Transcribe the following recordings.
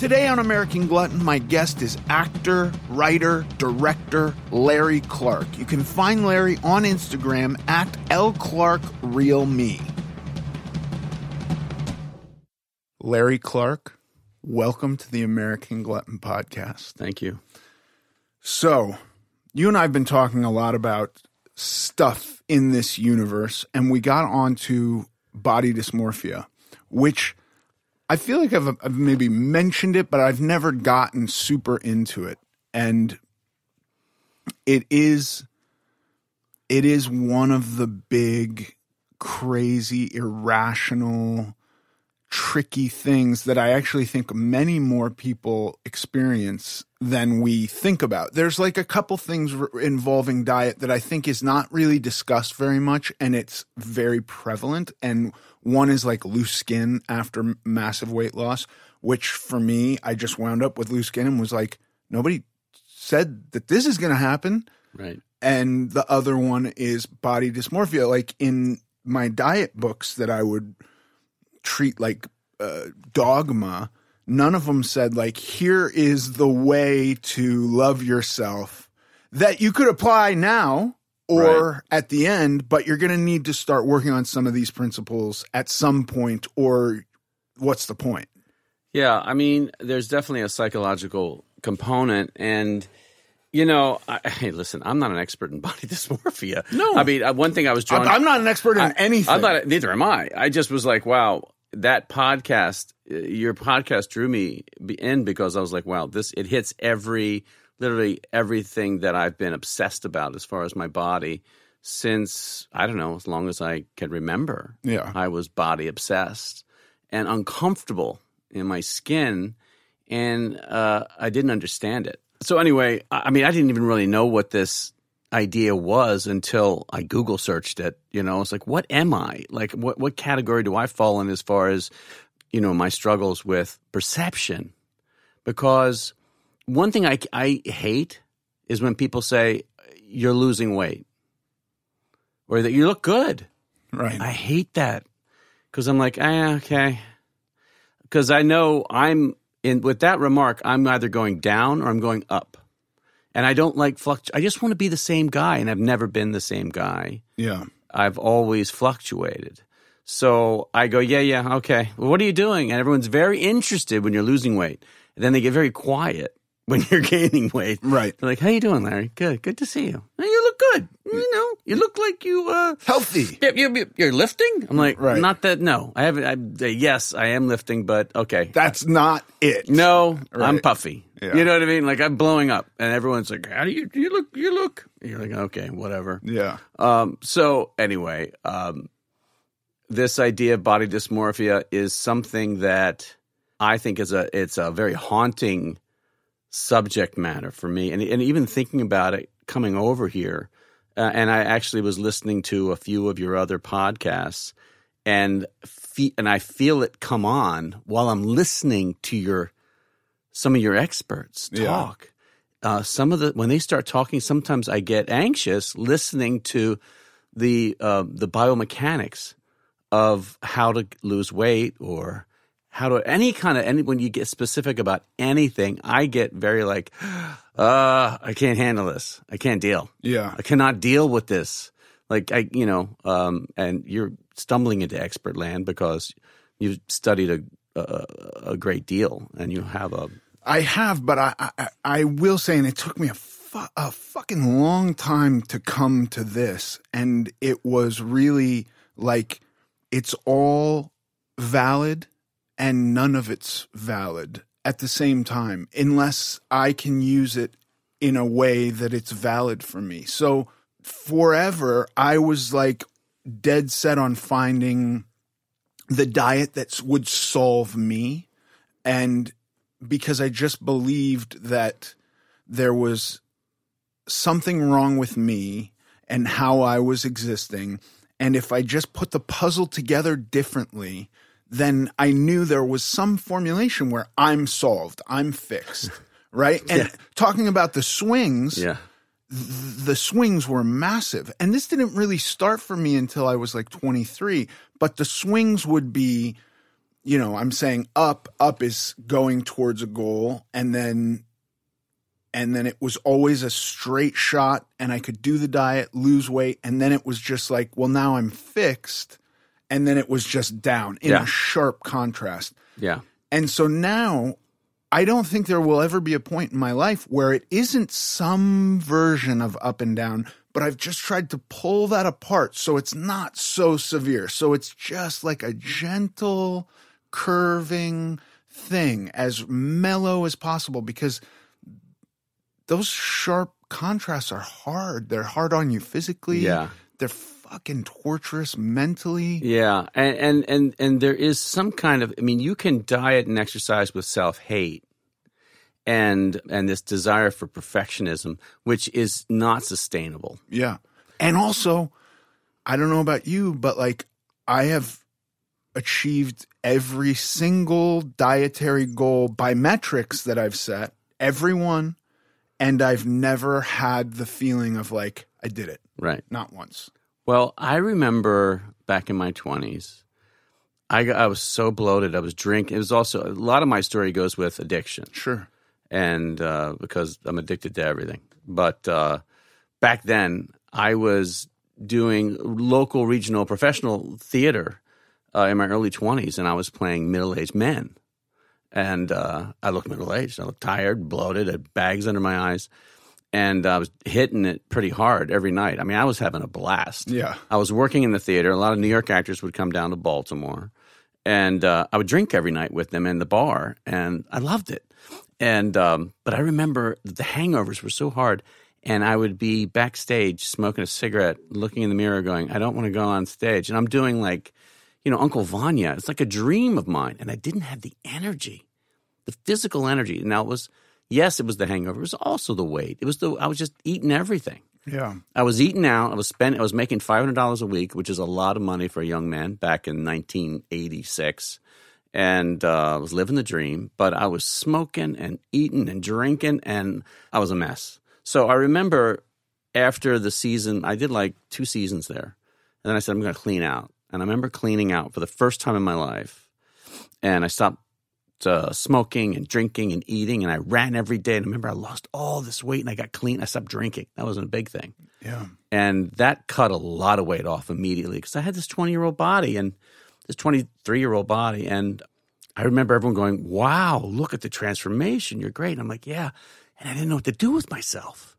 Today on American Glutton, my guest is actor, writer, director Larry Clarke. You can find Larry on Instagram at LClarkRealMe. Larry Clarke, welcome to the American Glutton podcast. Thank you. So, you and I have been talking a lot about stuff in this universe, and we got onto body dysmorphia, which I feel like I've, I've maybe mentioned it, but I've never gotten super into it. And it is it is one of the big crazy irrational tricky things that I actually think many more people experience than we think about. There's like a couple things r- involving diet that I think is not really discussed very much and it's very prevalent. And one is like loose skin after massive weight loss, which for me, I just wound up with loose skin and was like, nobody said that this is going to happen. Right. And the other one is body dysmorphia. Like in my diet books that I would treat like uh, dogma, none of them said like here is the way to love yourself that you could apply now or Right. at the end, but you're going to need to start working on some of these principles at some point or what's the point? Yeah, I mean, there's definitely a psychological component, and you know, I, hey, listen, I'm not an expert in body dysmorphia. No. I mean, uh, one thing I was drawn. I'm, I'm not an expert in I- anything. I'm not. Neither am I. I just was like, wow, that podcast, uh, your podcast drew me in because I was like, wow, this it hits every, literally everything that I've been obsessed about as far as my body since I don't know, as long as I can remember. Yeah. I was body obsessed and uncomfortable in my skin, and uh, I didn't understand it. So anyway, I I mean, I didn't even really know what this idea was until I Google searched it. You know, it's like, what am I? Like, what what category do I fall in as far as you know my struggles with perception? Because one thing I I hate is when people say you're losing weight or that you look good. right. I hate that because I'm like, ah, okay. Because I know I'm in with that remark, I'm either going down or I'm going up, and I don't like fluctu. I just want to be the same guy, and I've never been the same guy. yeah. I've always fluctuated. So I go, yeah, yeah, okay. Well, what are you doing? And everyone's very interested when you're losing weight. And then they get very quiet when you're gaining weight. Right. They're like, how you doing, Larry? Good. Good to see you. "Hey, You look good. You know, you look like you uh, Healthy. yeah, you, you- you're lifting. I'm like, Right. not that. No, I haven't. I, yes, I am lifting, but okay. That's not it. no, I'm puffy. Yeah. You know what I mean? Like I'm blowing up, and everyone's like, "How do you? You look. You look." You're like, okay, whatever. Yeah. Um, so anyway, um, this idea of body dysmorphia is something that I think is a it's a very haunting subject matter for me, and and even thinking about it coming over here, uh, and I actually was listening to a few of your other podcasts, and fe- and I feel it come on while I'm listening to your some of your experts Yeah. talk. Uh, some of the when they start talking, sometimes I get anxious listening to the uh, the biomechanics of how to lose weight or how to any kind of any when you get specific about anything, I get very like, uh, I can't handle this. I can't deal. Yeah. I cannot deal with this. Like I, you know, um, and you're stumbling into expert land because you've studied a, a a great deal and you have a I have, but I, I I will say, and it took me a a fucking long time to come to this, and it was really like it's all valid and none of it's valid at the same time, unless I can use it in a way that it's valid for me. So forever, I was like dead set on finding the diet that would solve me and because I just believed that there was something wrong with me and how I was existing. And if I just put the puzzle together differently, then I knew there was some formulation where I'm solved, I'm fixed, right? And Yeah. talking about the swings, Yeah. the swings were massive. And this didn't really start for me until I was like 23, but the swings would be, you know, I'm saying up, up is going towards a goal and then and then it was always a straight shot and I could do the diet, lose weight, and then it was just like, well now I'm fixed and then it was just down in Yeah. a sharp contrast. Yeah. And so now I don't think there will ever be a point in my life where it isn't some version of up and down, but I've just tried to pull that apart so it's not so severe. So it's just like a gentle curving thing, as mellow as possible, because those sharp contrasts are hard. They're hard on you physically. Yeah. They're fucking torturous mentally. Yeah, and, and and and there is some kind of I mean, you can diet and exercise with self hate and and this desire for perfectionism, which is not sustainable. Yeah. And also, I don't know about you, but like I have achieved every single dietary goal by metrics that I've set, every one, and I've never had the feeling of like I did it. Right. Not once. Well, I remember back in my twenties, I got, I was so bloated. I was drinking. It was also a lot of my story goes with addiction. Sure. and uh, because I'm addicted to everything. But uh, back then, I was doing local, regional, professional theater uh, in my early 20s, and I was playing middle aged men. And uh, I looked middle aged. I looked tired, bloated, had bags under my eyes. And I was hitting it pretty hard every night. I mean, I was having a blast. Yeah. I was working in the theater. A lot of New York actors would come down to Baltimore, and uh, I would drink every night with them in the bar, and I loved it. And um, but I remember the hangovers were so hard, and I would be backstage smoking a cigarette, looking in the mirror, going, "I don't want to go on stage," and I'm doing like, you know, Uncle Vanya. It's like a dream of mine, and I didn't have the energy, the physical energy. Now it was, yes, it was the hangover. It was also the weight. It was the I was just eating everything. Yeah. I was eating out. I was spending. I was making five hundred dollars a week, which is a lot of money for a young man back in nineteen eighty six, and uh, I was living the dream. But I was smoking and eating and drinking, and I was a mess. So I remember after the season, I did like two seasons there, and then I said I'm going to clean out. And I remember cleaning out for the first time in my life, and I stopped uh, smoking and drinking and eating, and I ran every day. And I remember I lost all this weight, and I got clean. I stopped drinking. That wasn't a big thing. Yeah. And that cut a lot of weight off immediately because I had this 20 year old body and this 23 year old body. And I remember everyone going, Wow, look at the transformation. You're great. And I'm like, Yeah. And I didn't know what to do with myself.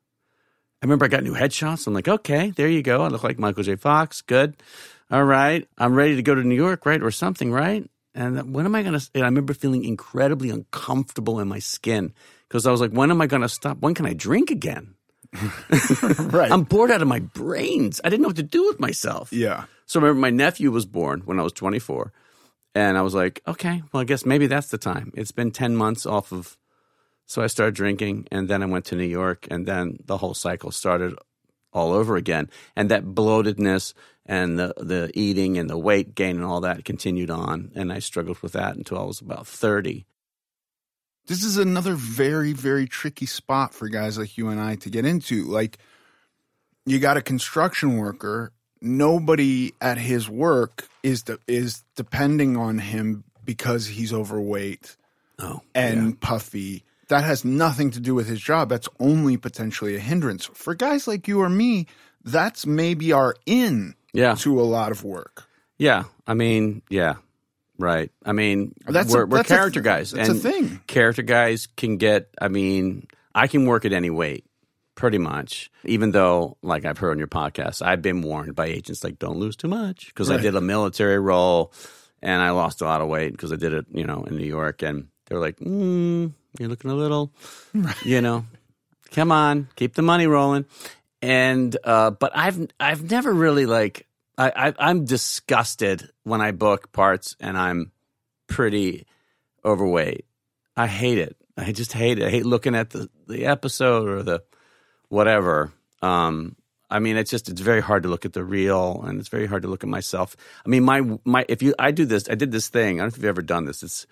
I remember I got new headshots. I'm like, Okay, there you go. I look like Michael J. Fox. Good. All right. I'm ready to go to New York, right? Or something, right? And when am I going to? I remember feeling incredibly uncomfortable in my skin because I was like, When am I going to stop? When can I drink again? Right. I'm bored out of my brains. I didn't know what to do with myself. yeah. So I remember my nephew was born when I was 24. And I was like, okay, well, I guess maybe that's the time. It's been 10 months off of. So I started drinking and then I went to New York and then the whole cycle started all over again. And that bloatedness and the, the eating and the weight gain and all that continued on. And I struggled with that until I was about 30. this is another very very tricky spot for guys like you and I to get into like you got a construction worker nobody at his work is de- is depending on him because he's overweight Oh. and puffy that has nothing to do with his job that's only potentially a hindrance for guys like you or me that's maybe our in Yeah. to a lot of work Yeah, I mean, yeah, right. I mean, That's we're, we're that's a- character guys. that's a thing. Character guys can get. I mean, I can work at any weight, pretty much. Even though, like I've heard on your podcast, I've been warned by agents like, "Don't lose too much," because I did a military role and I lost a lot of weight because I did it, you know, in New York, and they're like, mm, "You're looking a little, you know, come on, keep the money rolling." And uh, but I've I've never really like I, I I'm disgusted when I book parts and I'm pretty overweight. I hate it. I just hate it. I hate looking at the the episode or the whatever. Um, I mean, it's just it's very hard to look at the real, and it's very hard to look at myself. I mean, my my if you I do this, I did this thing. I don't know if you've ever done this. It's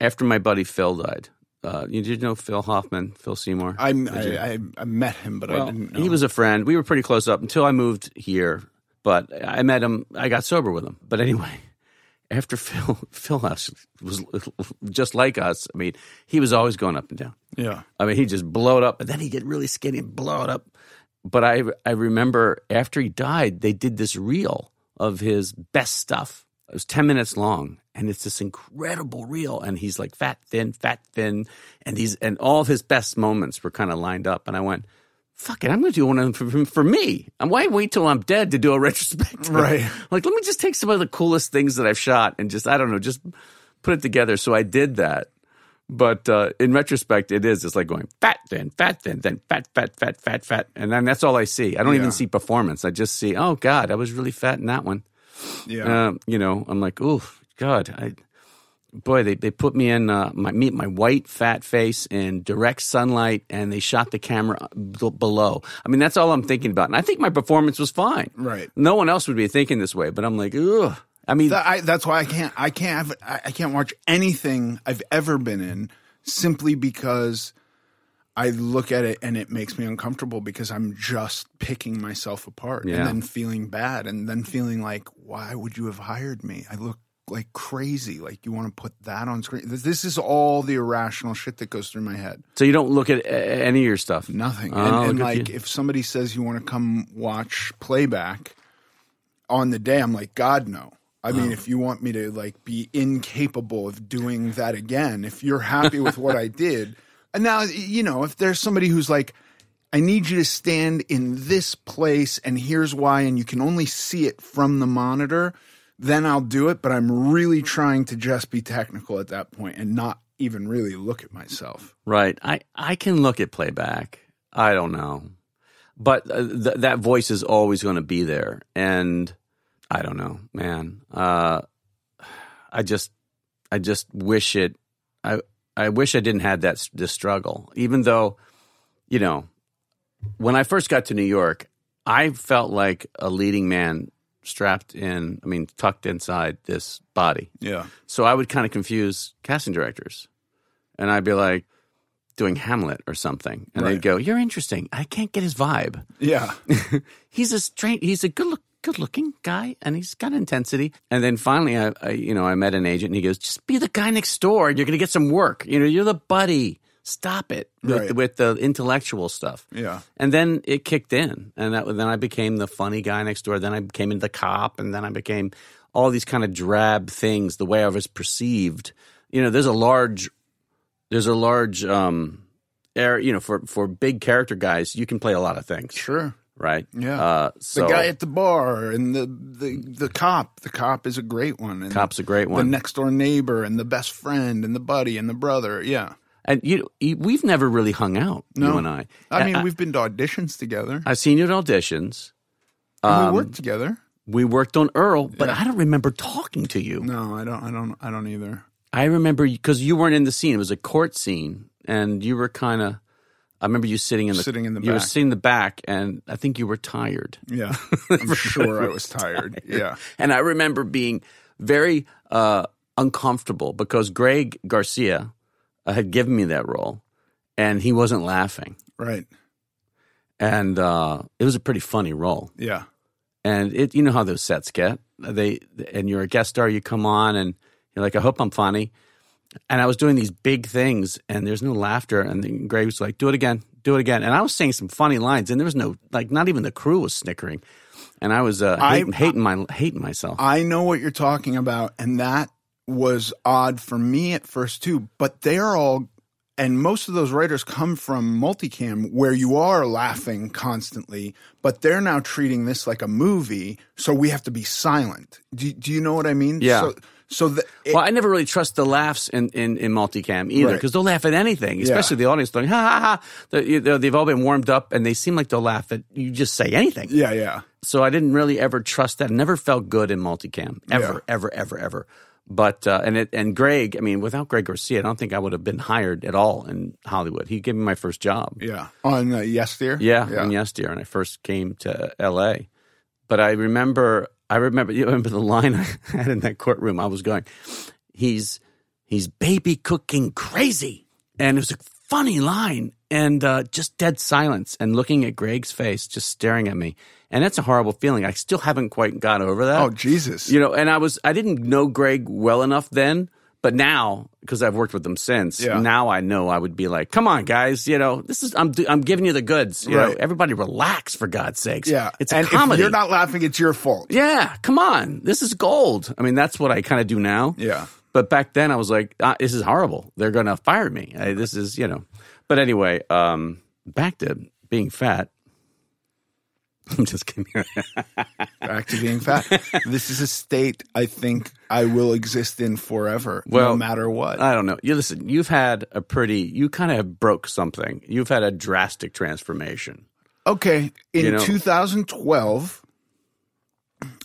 after my buddy Phil died. Uh, you did know Phil Hoffman, Phil Seymour. I, I, I, met him, but I didn't know. he was a friend. We were pretty close up until I moved here. But I met him. I got sober with him. But anyway, after Phil, Phil was just like us. I mean, he was always going up and down. yeah. I mean, he just blow it up, and then he get really skinny and blow it up. But I I remember after he died, they did this reel of his best stuff. It was ten minutes long, and it's this incredible reel. And he's like fat, thin, fat, thin, and these and all of his best moments were kind of lined up. And I went, "Fuck it, I'm going to do one of them for, for me. And why wait till I'm dead to do a retrospective? Right. Like, let me just take some of the coolest things that I've shot and just I don't know, just put it together. So I did that. But uh, in retrospect, it is. It's like going fat, then fat, then then fat, fat, fat, fat, fat, and then that's all I see. I don't Yeah. even see performance. I just see, oh God, I was really fat in that one. Yeah. Uh, you know, I'm like, oh God, I, boy, they they put me in uh, my meet my white fat face in direct sunlight, and they shot the camera b- below. I mean, that's all I'm thinking about, and I think my performance was fine. Right. No one else would be thinking this way, but I'm like, ugh. I mean, That- I, that's why I can't. I can't have. I, I can't watch anything I've ever been in simply because I look at it and it makes me uncomfortable because I'm just picking myself apart Yeah. and then feeling bad and then feeling like, why would you have hired me? I look like crazy. Like you want to put that on screen. This, is all the irrational shit that goes through my head. so you don't look at any of your stuff. Nothing. Oh, and and like, if somebody says you want to come watch playback on the day, I'm like, God, no. I mean, oh. if you want me to like be incapable of doing that again, if you're happy with what I did, and now you know, if there's somebody who's like, I need you to stand in this place, and here's why, and you can only see it from the monitor, then I'll do it. But I'm really trying to just be technical at that point and not even really look at myself. Right. I, I can look at playback. I don't know. But uh, th- that voice is always going to be there. And I don't know, man. Uh, I just, I just wish it, I, I wish I didn't have that, this struggle. Even though, you know, when I first got to New York, I felt like a leading man strapped in, I mean, tucked inside this body. Yeah. So I would kind of confuse casting directors. And I'd be like doing Hamlet or something. And Right. they'd go, You're interesting. I can't get his vibe. Yeah. he's a straight he's a good look good looking guy and he's got intensity. And then finally I, I you know, I met an agent and he goes, Just be the guy next door and you're gonna get some work. You know, you're the buddy. Stop it with, Right. with the intellectual stuff. Yeah. And then it kicked in, and that, then I became the funny guy next door. Then I became the cop, and then I became all these kind of drab things. The way I was perceived, you know, there's a large, there's a large, um, air, you know, for for big character guys, you can play a lot of things, Sure. right? Yeah. Uh, The guy at the bar and the, the the cop. The cop is a great one. And cop's a great one. the next door neighbor and the best friend and the buddy and the brother. Yeah. And you, you, we've never really hung out, No. you and I. I mean, we've been to auditions together. I've seen you at auditions. um, we worked together. We worked on Earl, but I don't remember talking to you. No, I don't. I don't. I don't either. I remember because you weren't in the scene. It was a court scene, and you were kind of. I remember you sitting in the Sitting in the You were back. sitting in the back, and I think you were tired. Yeah, I'm sure I was tired. Yeah. And I remember being very uh, uncomfortable because Greg Garcia had given me that role, and he wasn't laughing, Right. and uh, it was a pretty funny role. Yeah. And it, you know how those sets get. They and you're a guest star. You come on, and you're like, I hope I'm funny. And I was doing these big things, and there's no laughter. And then Greg was like, "Do it again, do it again." And I was saying some funny lines, and there was no like, not even the crew was snickering. And I was uh, I- hating, hating my hating myself. I know what you're talking about, and that was odd for me at first too. But they're all, and most of those writers come from multicam, where you are laughing constantly, but they're now treating this like a movie, so we have to be silent. Do, do you know what I mean? Yeah. So, so the, it- well, I never really trust the laughs in, in, in multicam either Right. because they'll laugh at anything, especially the audience going, ha ha ha. They- They've all been warmed up and they seem like they'll laugh at you just say anything. yeah, yeah, So I didn't really ever trust that. Never felt good in multicam. Ever, ever, ever, ever. But uh, and it and Greg, I mean, without Greg Garcia, I don't think I would have been hired at all in Hollywood. He gave me my first job. Yeah. On uh, Yes Dear? Yeah, on Yes Dear, and I first came to L.A. But I remember, I remember, you remember the line I had in that courtroom. I was going, "He's he's baby cooking crazy," and it was a funny line, and uh, just dead silence, and looking at Greg's face, just staring at me, and that's a horrible feeling. I still haven't quite got over that. Oh, Jesus. You know, and I was I didn't know Greg well enough then, but now because I've worked with him since, Yeah. now I know I would be like, "Come on, guys, you know, this is I'm I'm giving you the goods. You know, everybody relax for God's sakes. yeah. it's a and comedy. if you're not laughing, it's your fault. yeah, come on, this is gold. I mean, that's what I kind of do now. Yeah. But back then, I was like, ah, "This is horrible. They're going to fire me. I, this is, you know." But anyway, um, back to being fat. I'm just kidding. Back to being fat. this is a state I think I will exist in forever, no matter what. I don't know. You listen. You've had a pretty. You kind of broke something. You've had a drastic transformation. Okay, in You know- 2012,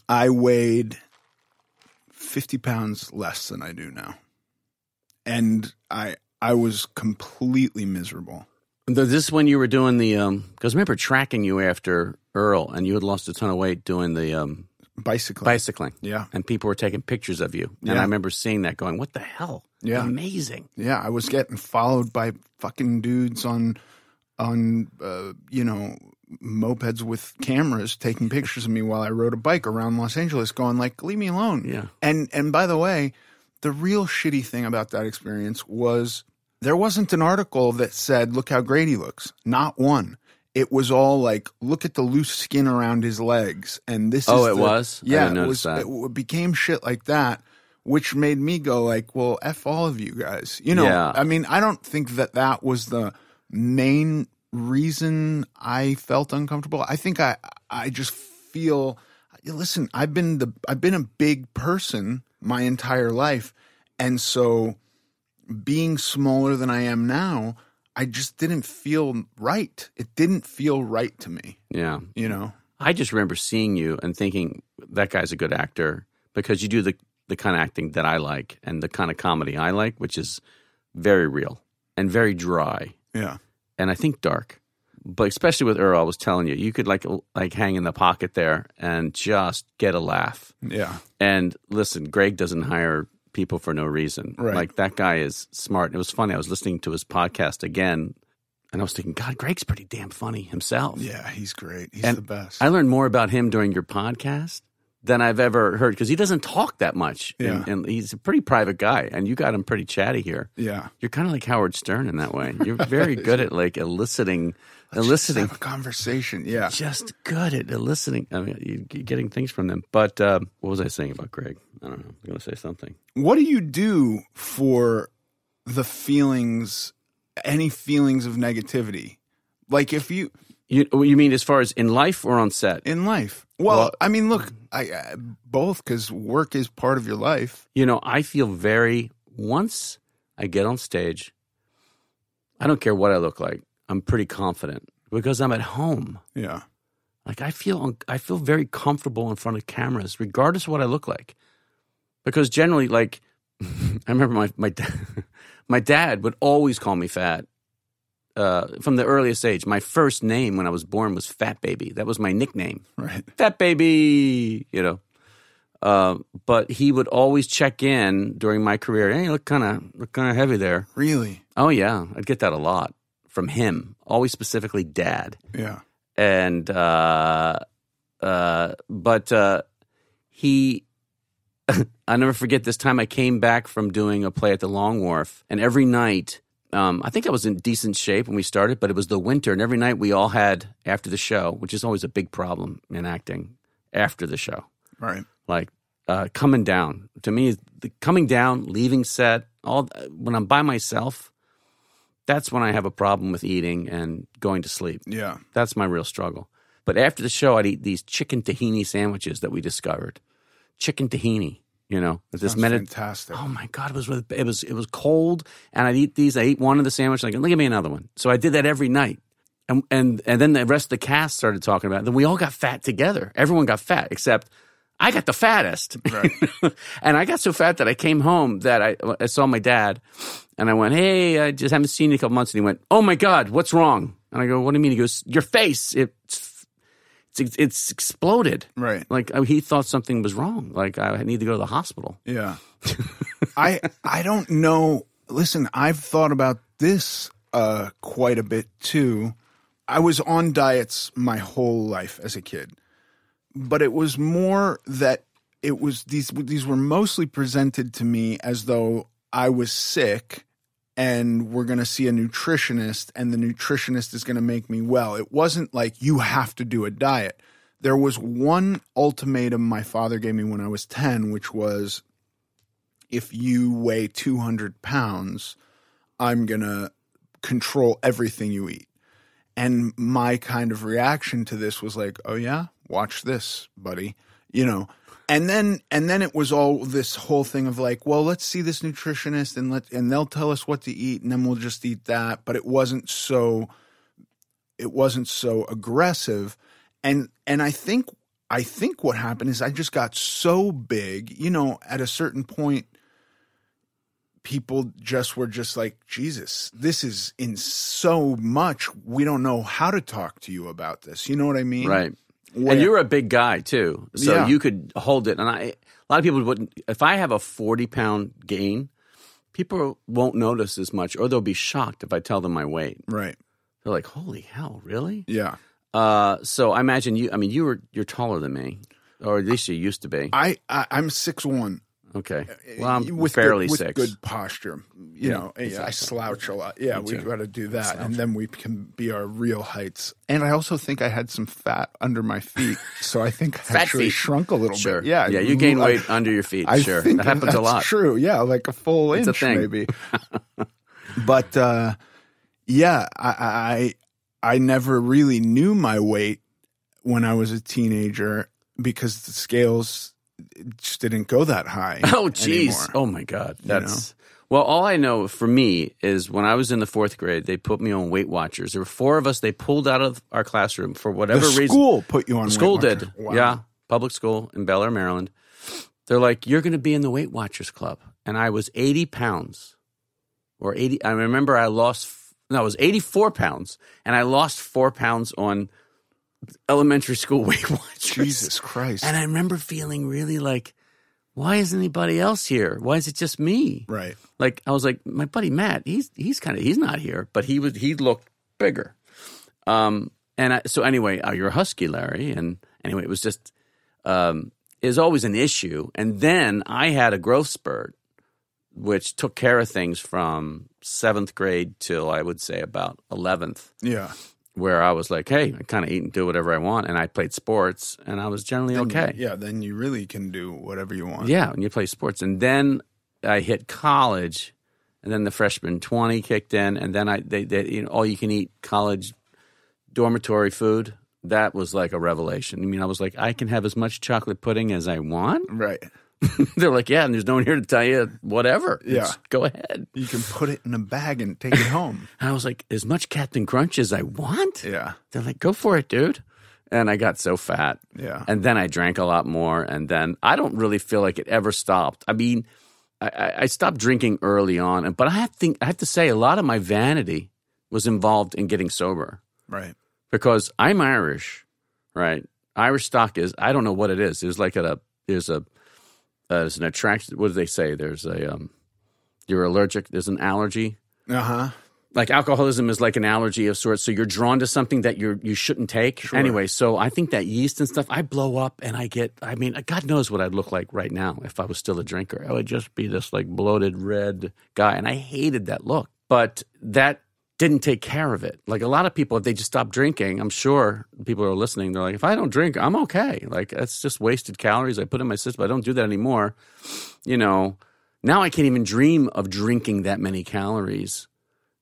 I weighed 50 pounds less than I do now, and I I was completely miserable. This is when you were doing the um. Because I remember tracking you after Earl, and you had lost a ton of weight doing the um Bicycling, bicycling. yeah, and people were taking pictures of you. And Yeah. I remember seeing that going, what the hell? Yeah. Amazing. yeah. I was getting followed by fucking dudes on on uh, you know mopeds with cameras taking pictures of me while I rode a bike around Los Angeles, going like, "Leave me alone." Yeah. And and by the way, the real shitty thing about that experience was there wasn't an article that said, "Look how great he looks." Not one. It was all like, "Look at the loose skin around his legs," and this. Oh, is it the- was? I Yeah, it was. that. It became shit like that, which made me go like, "Well, f all of you guys." You know, Yeah. I mean, I don't think that that was the main reason I felt uncomfortable. I think I I just feel listen, I've been the I've been a big person my entire life and so being smaller than I am now, I just didn't feel right. It didn't feel right to me, Yeah. you know. I just remember seeing you and thinking that guy's a good actor because you do the, the kind of acting that I like and the kind of comedy I like, which is very real and very dry Yeah. And I think dark. But especially with Earl, I was telling you, you could like like hang in the pocket there and just get a laugh. Yeah. And listen, Greg doesn't hire people for no reason. Right. Like that guy is smart. And it was funny. I was listening to his podcast again, and I was thinking, God, Greg's pretty damn funny himself. Yeah, he's great. He's And the best. I learned more about him during your podcast than I've ever heard because he doesn't talk that much. Yeah. And, and he's a pretty private guy, and you got him pretty chatty here. yeah. You're kind of like Howard Stern in that way. You're very good at like eliciting, Let's eliciting conversation. Yeah. just good at eliciting. I mean, getting things from them. But um, what was I saying about Greg? I don't know. I'm going to say something. What do you do for the feelings, any feelings of negativity? Like if you You, oh, you mean as far as in life or on set? in life. Well, Well- I mean, look, mm. I, I both because work is part of your life. You know, I feel very. Once I get on stage, I don't care what I look like. I'm pretty confident because I'm at home. Yeah. Like I feel, I feel very comfortable in front of cameras, regardless of what I look like. Because generally, like, I remember my my my dad would always call me fat. Uh, from the earliest age, my first name when I was born was Fat Baby. That was my nickname. Right. Fat Baby, you know. Uh, but he would always check in during my career. Hey, you look kind of look kind of heavy there. Really. Oh yeah, I'd get that a lot from him. Always specifically dad Yeah. and uh, uh, but uh, he. I never forget this time I came back from doing a play at the Long Wharf, and every night, um, I think I was in decent shape when we started, but it was the winter, and every night we all had after the show, which is always a big problem in acting. After the show, Right. like uh, coming down to me, the coming down, leaving set, all when I'm by myself, that's when I have a problem with eating and going to sleep. Yeah. That's my real struggle. But after the show, I'd eat these chicken tahini sandwiches that we discovered. Chicken tahini, you know, this medi- fantastic. Oh my god, it was with, it was it was cold, and I'd eat these. I ate one of the sandwiches. Like, look at me another one. So I did that every night, and and and then the rest of the cast started talking about. it. Then we all got fat together. Everyone got fat except I got the fattest. Right. and I got so fat that I came home that I, I saw my dad and I went, Hey, I just haven't seen you in a couple months. And he went, Oh my God, what's wrong? And I go, What do you mean? He goes, Your face, it's, it's, it's exploded. Right. Like uh, he thought something was wrong. Like I need to go to the hospital. Yeah. I I don't know. Listen, I've thought about this uh, quite a bit too. I was on diets my whole life as a kid, but it was more that it was these these were mostly presented to me as though I was sick and we're going to see a nutritionist and the nutritionist is going to make me well. It wasn't like you have to do a diet. There was one ultimatum my father gave me when I was 10, which was if you weigh 200 pounds, I'm going to control everything you eat. And my kind of reaction to this was like, oh, yeah, watch this, buddy. You know, and then and then it was all this whole thing of like well let's see this nutritionist and let and they'll tell us what to eat and then we'll just eat that. But it wasn't so it wasn't so aggressive. And and i think i think what happened is i just got so big you know at a certain point people just were just like jesus this is in so much we don't know how to talk to you about this. You know what i mean? Right. Where- And you're a big guy too, so Yeah. you could hold it. And I, a lot of people wouldn't. If I have a 40 pound gain, people won't notice as much, or they'll be shocked if I tell them my weight. right They're like, "Holy hell, really?" yeah Uh, so I imagine you. I mean, you were you're taller than me, or at least you used to be. I, I I'm six one. Okay. Well, I'm with barely good, with six. good posture. You know, I slouch a lot. Yeah, we got to do that, and then we can be our real heights. And I also think I had some fat under my feet, so I think I Fat actually feet. shrunk a little Sure. bit. Yeah, Yeah. You gain weight under your feet. I sure. That happens a lot. True. Yeah, like a full It's a inch thing. maybe. but uh, yeah, I, I I never really knew my weight when I was a teenager because the scales just didn't go that high. Oh, jeez. Oh, my God. That's. Well, all I know for me is when I was in the fourth grade, they put me on Weight Watchers. There were four of us. They pulled out of our classroom for whatever the reason. school put you on. School did. Wow. Yeah. Public school in Bel Air, Maryland. They're like, you're going to be in the Weight Watchers Club. And I was 80 pounds or 80. I remember I lost, no, I was 84 pounds and I lost four pounds on elementary school Weight Watchers. Jesus Christ. And I remember feeling really like, why isn't anybody else here? Why is it just me? right. Like I was like, my buddy Matt, he's he's kind of he's not here, but he was he looked bigger. Um, and I, so anyway, uh, you're a husky, Larry, and anyway, it was just um, is always an issue. And then I had a growth spurt, which took care of things from seventh grade till I would say about eleventh, Yeah. Where I was like, hey, I kind of eat and do whatever I want, and I played sports, and I was generally okay. Yeah. Then you really can do whatever you want. Yeah, and you play sports. And then I hit college, and then the freshman twenty kicked in, and then I they, they you know all you can eat college dormitory food. That was like a revelation. I mean, I was like, I can have as much chocolate pudding as I want. Right. They're like, yeah, and there's no one here to tell you whatever. Yeah. Just go ahead. You can put it in a bag and take it home. And I was like, as much Captain Crunch as I want. Yeah. They're like, go for it, dude. And I got so fat. Yeah. And then I drank a lot more. And then I don't really feel like it ever stopped. I mean, I, I- I stopped drinking early on, but I have, think, I have to say, a lot of my vanity was involved in getting sober Right. because I'm Irish, right? Irish stock is, I don't know what it is. There's like a, there's a, uh, there's an attraction. What do they say? There's a, um, you're allergic, there's an allergy Uh huh. like alcoholism is like an allergy of sorts so you're drawn to something that you're you shouldn't take anyway so i think that yeast and stuff i blow up and i get i mean god knows what i'd look like right now if i was still a drinker i would just be this like bloated red guy and i hated that look but that didn't take care of it. Like a lot of people if they just stop drinking i'm sure people are listening they're like if i don't drink i'm okay. Like that's just wasted calories. I put in my system. I don't do that anymore. You know now i can't even dream of drinking that many calories.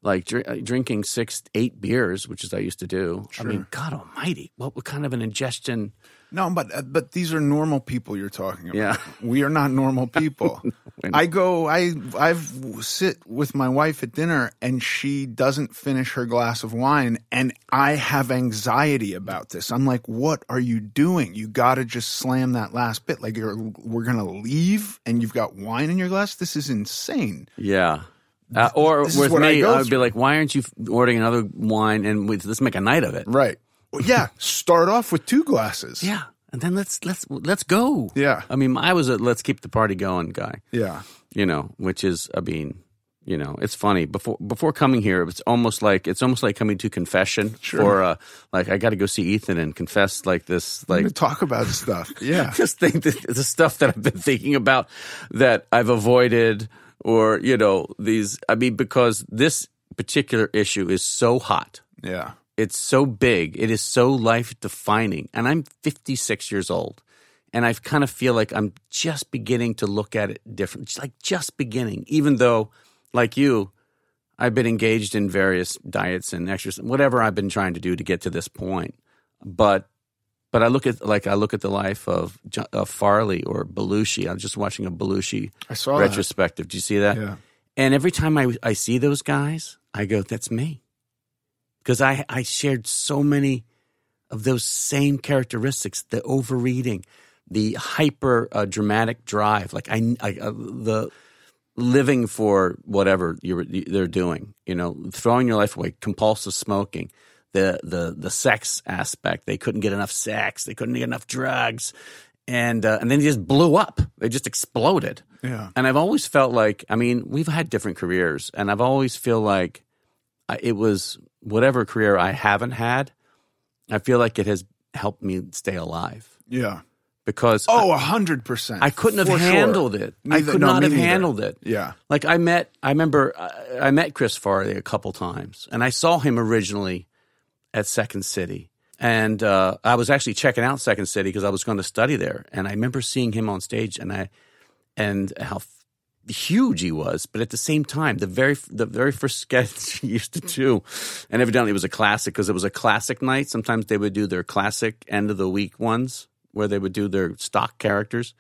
Like dr- uh, drinking six, eight beers, which is I used to do. I mean, God Almighty, what, what kind of an ingestion No, but uh, but these are normal people you're talking about. Yeah. we are not normal people. I go, I I've sit with my wife at dinner, and she doesn't finish her glass of wine, and I have anxiety about this. I'm like, what are you doing? You got to just slam that last bit. Like you're, we're gonna leave, and you've got wine in your glass. This is insane. Yeah. Uh, or This with what I me, I would be like, "Why aren't you ordering another wine and we, let's make a night of it?" Right. Well, yeah. Start off with two glasses. Yeah, and then let's let's let's go. Yeah. I mean, I was a let's keep the party going guy. Yeah. You know, which is, I mean, you know, it's funny. Before before coming here, it's almost like it's almost like coming to confession. Sure. Or uh, like I got to go see Ethan and confess like this, like to talk about stuff. Yeah. just think the stuff that I've been thinking about that I've avoided, or you know, these. I mean, because this particular issue is so hot. Yeah. It's so big. It is so life defining. And I'm 56 years old. And I kind of feel like I'm just beginning to look at it different. Just like just beginning, even though, like you, I've been engaged in various diets and exercise, whatever I've been trying to do to get to this point. But but I look at like I look at the life of, of Farley or Belushi. I'm just watching a Belushi I saw that. retrospective. Do you see that? Yeah. And every time I, I see those guys, I go, that's me. Because I, I shared so many of those same characteristics the overreading, the hyper uh, dramatic drive, like I, I uh, the living for whatever you're, they're doing, you know, throwing your life away, compulsive smoking, the, the, the sex aspect. They couldn't get enough sex, they couldn't get enough drugs. And, uh, and then they just blew up. They just exploded. Yeah. And I've always felt like, I mean, we've had different careers, and I've always feel like it was whatever career I haven't had. I feel like it has helped me stay alive Yeah. because Oh, a hundred percent. I, couldn't have For sure. handled it. I could no, not have neither. handled it. Yeah. Like I met, I remember I, I met Chris Farley a couple times, and I saw him originally at Second City, and uh, I was actually checking out Second City because I was going to study there, and I remember seeing him on stage, and I and how huge he was, but at the same time, the very the very first sketch he used to do, and evidently it was a classic because it was a classic night. Sometimes they would do their classic end of the week ones where they would do their stock characters,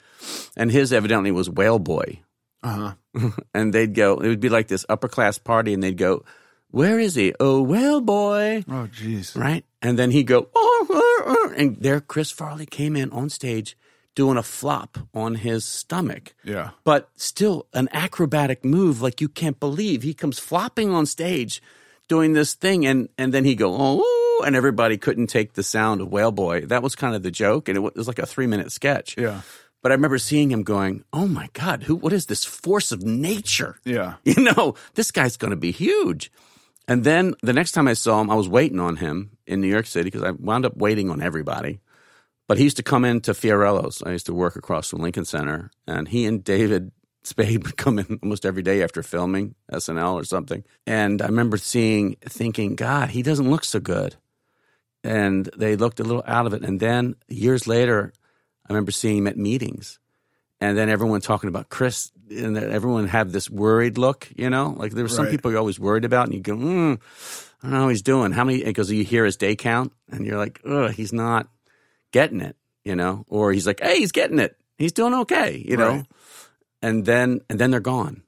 and his evidently was Whale Boy Uh huh. and they'd go, it would be like this upper class party, and they'd go, Where is he? Oh, Whale boy. Oh, jeez. Right? And then he'd go, oh, uh, uh," and there Chris Farley came in on stage doing a flop on his stomach. Yeah. But still an acrobatic move like you can't believe. He comes flopping on stage doing this thing, and, and then he go, Oh, and everybody couldn't take the sound of Whale Boy. That was kind of the joke, and it was like a three minute sketch. Yeah. But I remember seeing him going, "Oh my God, who? What is this force of nature? Yeah. You know, this guy's going to be huge." And then the next time I saw him, I was waiting on him in New York City because I wound up waiting on everybody. But he used to come into Fiorello's. I used to work across from Lincoln Center, and he and David Spade would come in almost every day after filming SNL or something. And I remember seeing, thinking, God, he doesn't look so good. And they looked a little out of it. And then years later, I remember seeing him at meetings, and then everyone talking about Chris, and everyone had this worried look, you know, like there were some Right. people you're always worried about, and you go, mm, I don't know how he's doing. How many? Because you hear his day count, and you're like, ugh, he's not getting it, you know, or he's like, hey, he's getting it, he's doing okay, you know, Right. and then and then they're gone,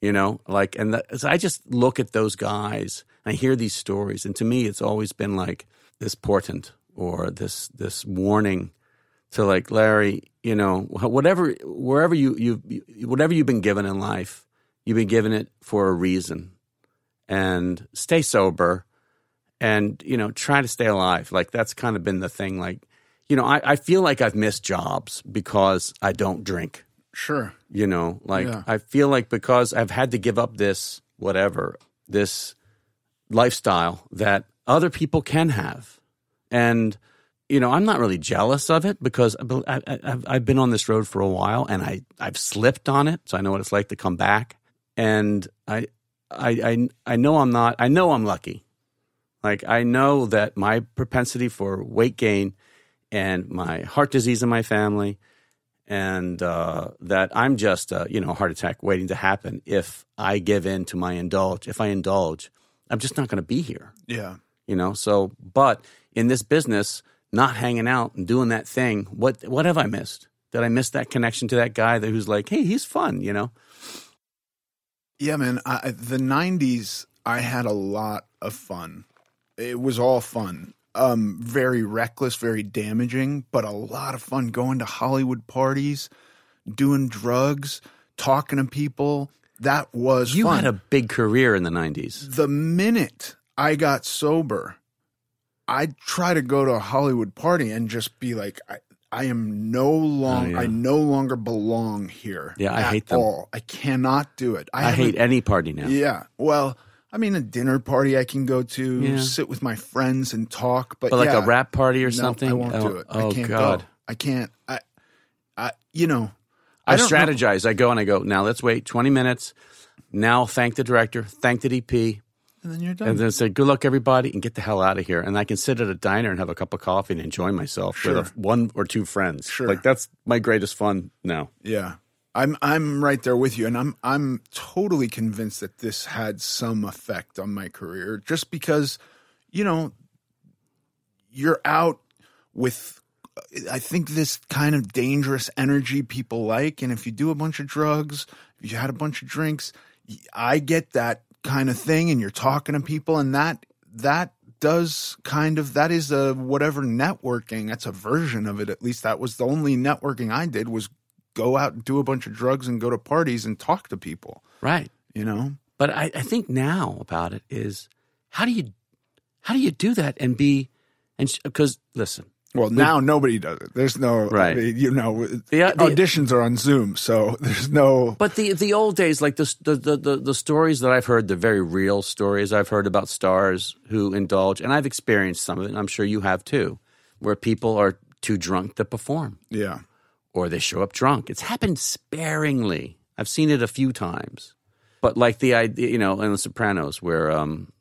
you know, like, and the, so I just look at those guys, I hear these stories, and to me, it's always been like this portent or this this warning to like Larry, you know, whatever, wherever you you whatever you've been given in life, you've been given it for a reason, and stay sober, and you know, try to stay alive. Like that's kind of been the thing. Like, you know, I, I feel like I've missed jobs because I don't drink. Sure. You know, like Yeah. I feel like because I've had to give up this whatever this lifestyle that other people can have, and you know, I'm not really jealous of it because I, I, I've, I've been on this road for a while and I I've slipped on it, so I know what it's like to come back, and I I I, I know I'm not I know I'm lucky, like I know that my propensity for weight gain and my heart disease in my family and uh, that I'm just a you know heart attack waiting to happen if I give in to my indulge. If I indulge, I'm just not going to be here. Yeah. You know. So, but in this business, not hanging out and doing that thing, what what have I missed? Did I miss that connection to that guy that who's like, hey, he's fun, you know? Yeah, man. I, the '90s, I had a lot of fun. It was all fun. Um, very reckless, very damaging, but a lot of fun going to Hollywood parties, doing drugs, talking to people. That was You fun. had a big career in the '90s. the minute I got sober, I'd try to go to a Hollywood party and just be like, I, I am no long, Oh, yeah. I no longer belong here. Yeah, I hate them. all. I cannot do it. I, haven't- hate any party now. Yeah. Well, I mean, a dinner party I can go to, Yeah. sit with my friends and talk, but, But like yeah, a rap party or no, something. Oh, I won't oh, do it. Oh I can't God. go. I can't. I, I, you know, I, know- strategize. I go and I go. Now let's wait twenty minutes. Now thank the director, thank the DP, and then you're done. and then say good luck everybody, and get the hell out of here. And I can sit at a diner and have a cup of coffee and enjoy myself with a, one or two friends. Sure. like that's my greatest fun now. Yeah. I'm I'm right there with you and I'm I'm totally convinced that this had some effect on my career just because you know you're out with uh, I think this kind of dangerous energy people like and if you do a bunch of drugs, if you had a bunch of drinks, I get that kind of thing and you're talking to people and that that does kind of that is a whatever networking that's a version of it at least that was the only networking i did was go out and do a bunch of drugs and go to parties and talk to people Right. you know But I, I think now about it is how do you how do you do that and be and because listen well now nobody does it there's no Right. You know The- uh, the- auditions are on zoom so there's no But the the old days, like the, the the the the stories that I've heard, the very real stories I've heard about stars who indulge, and I've experienced some of it. and I'm sure you have too, where people are too drunk to perform, yeah or they show up drunk. It's happened sparingly. I've seen it a few times, but like the idea, you know, in The Sopranos, where um,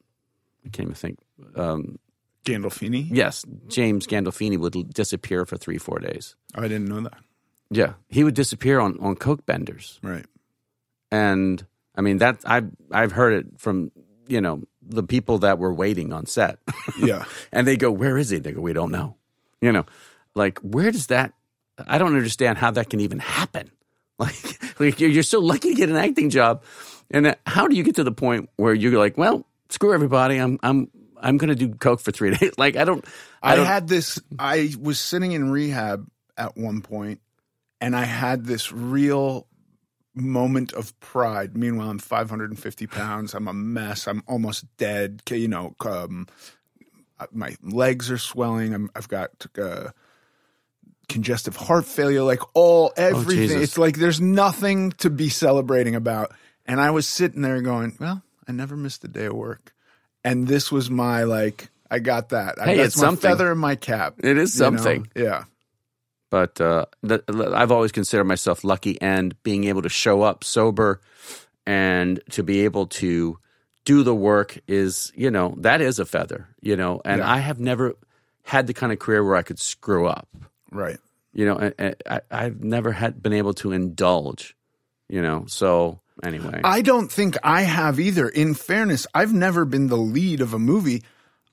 I can't even think. Um, gandolfini yes, James Gandolfini would disappear for three four days. i didn't know that Yeah, he would disappear on on coke benders. right and I mean that I've I've heard it from you know the people that were waiting on set, yeah and they go, "Where is he?" They go, "We don't know." You know, like where does that? I don't understand how that can even happen. Like, like you're, you're so lucky to get an acting job, and uh, how do you get to the point where you're like, "Well, screw everybody. I'm I'm I'm going to do coke for three days." Like I don't. I, I, don't. had this. I was sitting in rehab at one point, and I had this real moment of pride. Meanwhile, I'm 550 pounds. I'm a mess. I'm almost dead. You know, um, my legs are swelling. I'm, I've got uh, congestive heart failure. Like all everything. Jesus. it's like there's nothing to be celebrating about. And I was sitting there going, "Well, I never missed a day of work." And this was my like. I got that. I, Hey, that's it's my something. feather in my cap. It is you know? something. Yeah. but uh, I've always considered myself lucky, and being able to show up sober and to be able to do the work is, you know, that is a feather, you know. And Yeah. I have never had the kind of career where I could screw up, Right. you know. And I, I've never had been able to indulge, you know. So anyway, I don't think I have either. In fairness, I've never been the lead of a movie.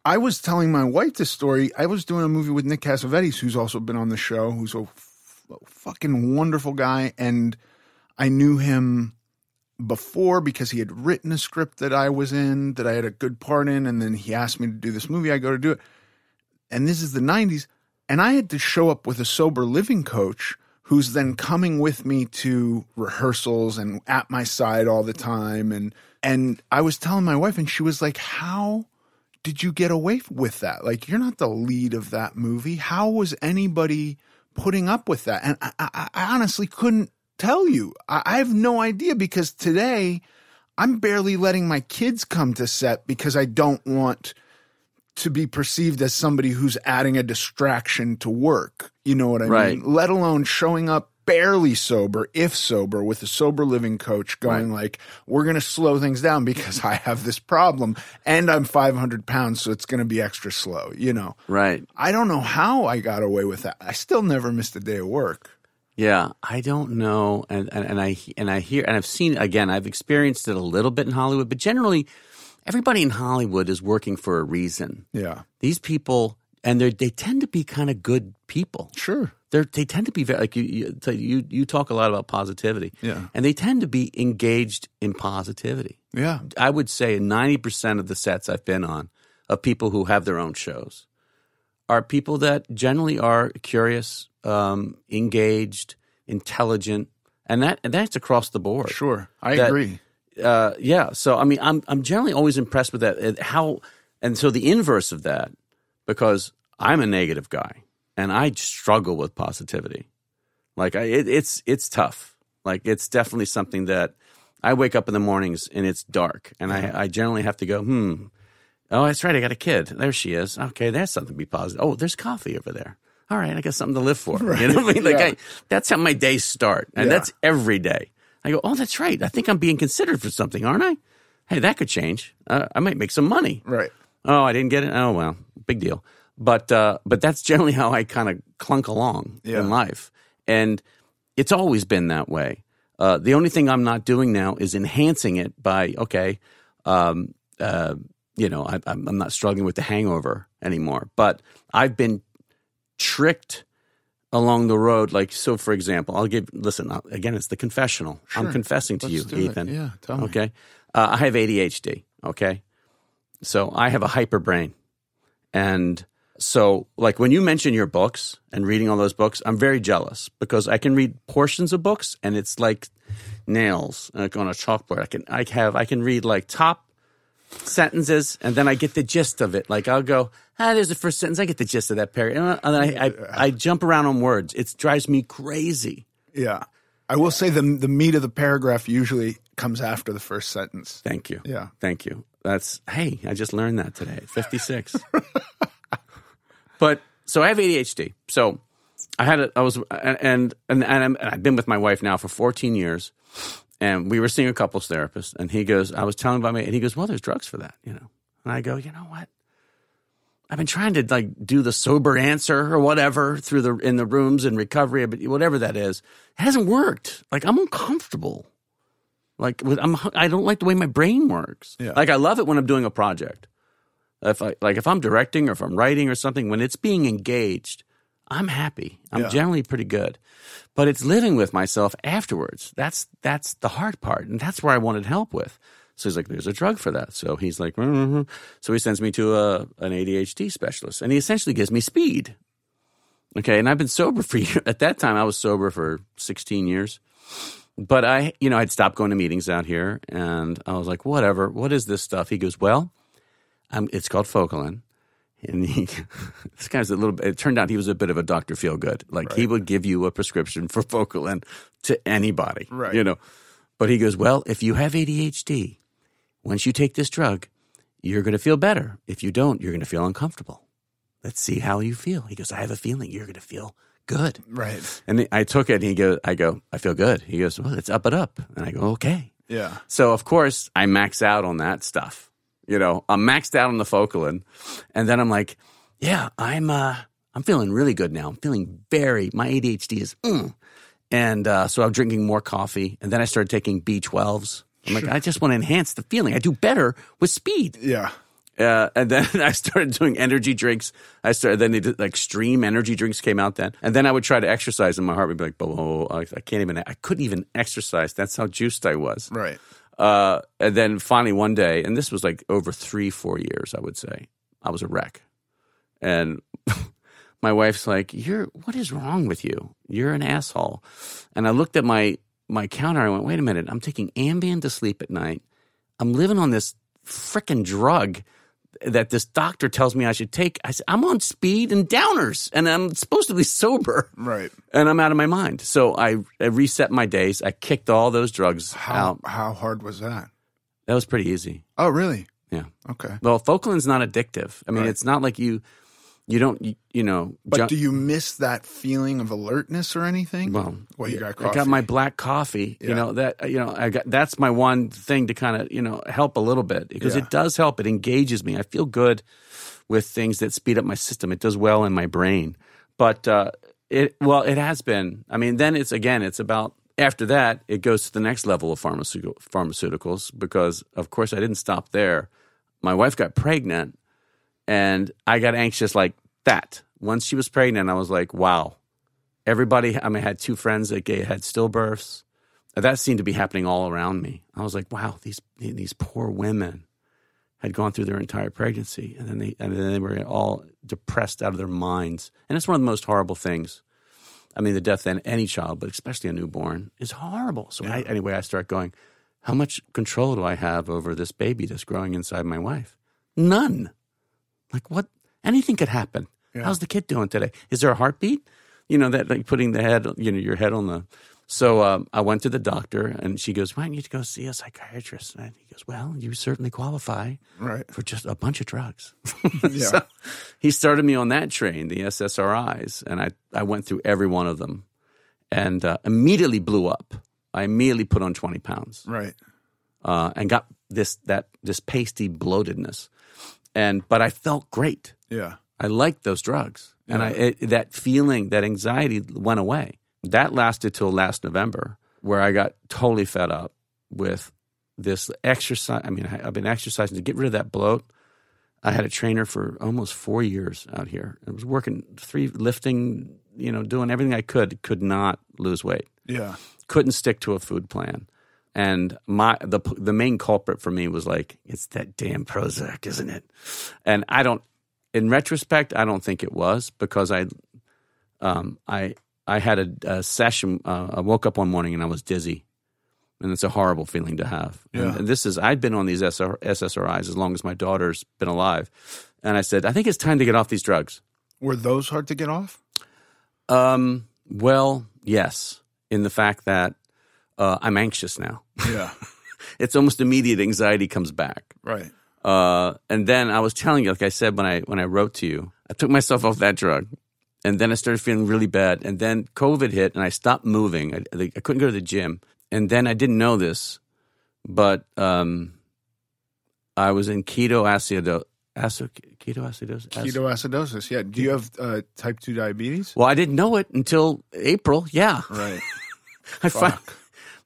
I was telling my wife this story. I was doing a movie with Nick Cassavetes, who's also been on the show, who's a f- fucking wonderful guy. And I knew him before because he had written a script that I was in, that I had a good part in. And then he asked me to do this movie. I go to do it. And this is the 90s. And I had to show up with a sober living coach who's then coming with me to rehearsals and at my side all the time. And, and I was telling my wife, and she was like, How did you get away with that? Like, you're not the lead of that movie. How was anybody putting up with that? And I, I, I honestly couldn't tell you. I, I have no idea because today I'm barely letting my kids come to set because I don't want to be perceived as somebody who's adding a distraction to work. You know what I Right. mean? Let alone showing up barely sober, if sober, with a sober living coach going like, we're going to slow things down because I have this problem and I'm 500 pounds, so it's going to be extra slow, you know? right? I don't know how I got away with that. I still never missed a day of work. Yeah, I don't know, and, and and I and I hear and I've seen again. I've experienced it a little bit in Hollywood, but generally, everybody in Hollywood is working for a reason. Yeah. These people and they they tend to be kind of good people. Sure. They're, they tend to be very like you, you you you talk a lot about positivity, Yeah. and they tend to be engaged in positivity. Yeah. I would say ninety percent of the sets I've been on of people who have their own shows are people that generally are curious, um, engaged, intelligent, and that and that's across the board. Sure. I That- agree. Uh, yeah. So I mean, I'm I'm generally always impressed with that. uh, How and so the inverse of that, because I'm a negative guy and I struggle with positivity. Like I, it, it's it's tough. Like it's definitely something that I wake up in the mornings and it's dark, and I I generally have to go hmm. Oh, that's right. I got a kid. There she is. Okay, there's something to be positive. Oh, there's coffee over there. All right, I got something to live for. You know what I mean? Like Yeah. I, that's how my days start, and Yeah. that's every day. I go, oh, that's right. I think I'm being considered for something, aren't I? Hey, that could change. Uh, I might make some money. Right. Oh, I didn't get it. Oh well, big deal. But uh, but that's generally how I kind of clunk along Yeah. in life, and it's always been that way. Uh, the only thing I'm not doing now is enhancing it by okay, um, uh, you know, I, I'm I'm not struggling with the hangover anymore. But I've been tricked along the road. Like so, for example, I'll give. Listen, uh, again, it's the confessional. I'm confessing to Let's you, do it. Ethan. Yeah. Tell me. Okay. Uh, I have ADHD. Okay. So I have a hyper brain. And so, like, when you mention your books and reading all those books, I'm very jealous because I can read portions of books and it's like nails like on a chalkboard. I can, I have, I can read like top sentences and then I get the gist of it. Like, I'll go, ah, there's the first sentence. I get the gist of that paragraph. And I, I, I jump around on words. It drives me crazy. Yeah. I will say the the meat of the paragraph usually comes after the first sentence. Thank you. Yeah. Thank you. That's hey, I just learned that today. 56. but so I have ADHD. So I had it I was and and and, I'm, and I've been with my wife now for 14 years. And we were seeing a couples therapist and he goes, I was telling about me and he goes, "Well, there's drugs for that, you know." And I go, "You know what? I've been trying to like do the sober answer or whatever through the in the rooms in recovery, but whatever that is, it hasn't worked. Like I'm uncomfortable. Like with, I'm, I don't like the way my brain works. Yeah. Like I love it when I'm doing a project. If I like if I'm directing or if I'm writing or something, when it's being engaged, I'm happy. I'm Yeah. generally pretty good. But it's living with myself afterwards. That's that's the hard part, and that's where I wanted help with. So he's like, "There's a drug for that." So he's like, mm-hmm. so he sends me to a an ADHD specialist, and he essentially gives me speed. Okay, and I've been sober for at that time. I was sober for 16 years but I, you know, I'd stopped going to meetings out here, and I was like, whatever. What is this stuff? He goes, well, um, it's called Focalin. And he, this guy's a little bit, it turned out he was a bit of a Dr. Feel Good. Like he would give you a prescription for Focalin to anybody, Right. you know. But he goes, well, if you have ADHD, once you take this drug, you're going to feel better. If you don't, you're going to feel uncomfortable. Let's see how you feel. He goes, I have a feeling you're going to feel good. Right. And I took it and he goes, I go, I feel good. He goes, well, let's up it up. And I go, okay. Yeah. So of course I max out on that stuff. You know, I'm maxed out on the Focalin. And then I'm like, yeah, I'm, uh, I'm feeling really good now. I'm feeling very, my ADHD is, mm. and, uh, so I'm drinking more coffee. And then I started taking B12s. I'm like, I just want to enhance the feeling. I do better with speed. Yeah. Uh, and then I started doing energy drinks. I started then they did, like extreme energy drinks came out then, and then I would try to exercise, and my heart would be like, "Oh, I I can't even. I couldn't even exercise. That's how juiced I was." Right. Uh, and then finally one day, and this was like over three, four years, I would say, I was a wreck, and my wife's like, "You're what is wrong with you? You're an asshole." And I looked at my my counter. I went, "Wait a minute! I'm taking Ambien to sleep at night. I'm living on this freaking drug." That this doctor tells me I should take. I said, I'm on speed and downers and I'm supposed to be sober Right. and I'm out of my mind. So I, I reset my days. I kicked all those drugs How out. how hard was that? That was pretty easy. Oh, really? Yeah. Okay. Well, Focalin's not addictive. I mean, Right. it's not like you, you don't, you, you know, But do you miss that feeling of alertness or anything? well, well, you got I got my black coffee. You know that you know I got that's my one thing to kind of you know help a little bit because Yeah. it does help. It engages me. I feel good with things that speed up my system. It does well in my brain. But uh, it well, it has been. I mean, then it's again, it's about after that it goes to the next level of pharmaceutical pharmaceuticals because of course I didn't stop there. My wife got pregnant, and I got anxious like that. Once she was pregnant, I was like, wow. Everybody, I mean, I had two friends that gay, had stillbirths. That seemed to be happening all around me. I was like, wow, these these poor women had gone through their entire pregnancy, and then they and then they were all depressed out of their minds. And it's one of the most horrible things. I mean, the death of any child, but especially a newborn, is horrible. So I, anyway, I start going, how much control do I have over this baby that's growing inside my wife? None. Like what? Anything could happen. Yeah. How's the kid doing today? Is there a heartbeat? You know that like putting the head, you know, your head on the. So um, I went to the doctor, and she goes, "Why don't you go see a psychiatrist?" And he goes, "Well, you certainly qualify Right. for just a bunch of drugs." Yeah. so he started me on that train, the SSRIs, and I I went through every one of them, and uh, immediately blew up. I immediately put on twenty pounds Right. uh, and got this that this pasty bloatedness, and but I felt great. Yeah. I liked those drugs, and I it, that feeling, that anxiety went away. That lasted till last November, where I got totally fed up with this exercise. I mean, I, I've been exercising to get rid of that bloat. I had a trainer for almost four years out here. I was working three lifting, you know, doing everything I could. Could not lose weight Yeah. couldn't stick to a food plan. And my the the main culprit for me was like it's that damn Prozac, isn't it? And I don't, in retrospect, I don't think it was because I, um, I I had a, a session. Uh, I woke up one morning and I was dizzy, and it's a horrible feeling to have. And, and this is I'd been on these SR, SSRIs as long as my daughter's been alive, and I said I think it's time to get off these drugs. Were those hard to get off? Um, well, yes, in the fact that uh, I'm anxious now. Yeah. it's almost immediate anxiety comes back. right. Uh, and then I was telling you, like I said when I when I wrote to you, I took myself off that drug, and then I started feeling really bad. And then COVID hit, and I stopped moving. I, I couldn't go to the gym, and then I didn't know this, but um, I was in keto acido, acido keto acidosis. Ketoacidosis. Yeah. Do you have uh, type 2 diabetes? Well, I didn't know it until April. Yeah, Right. I fin-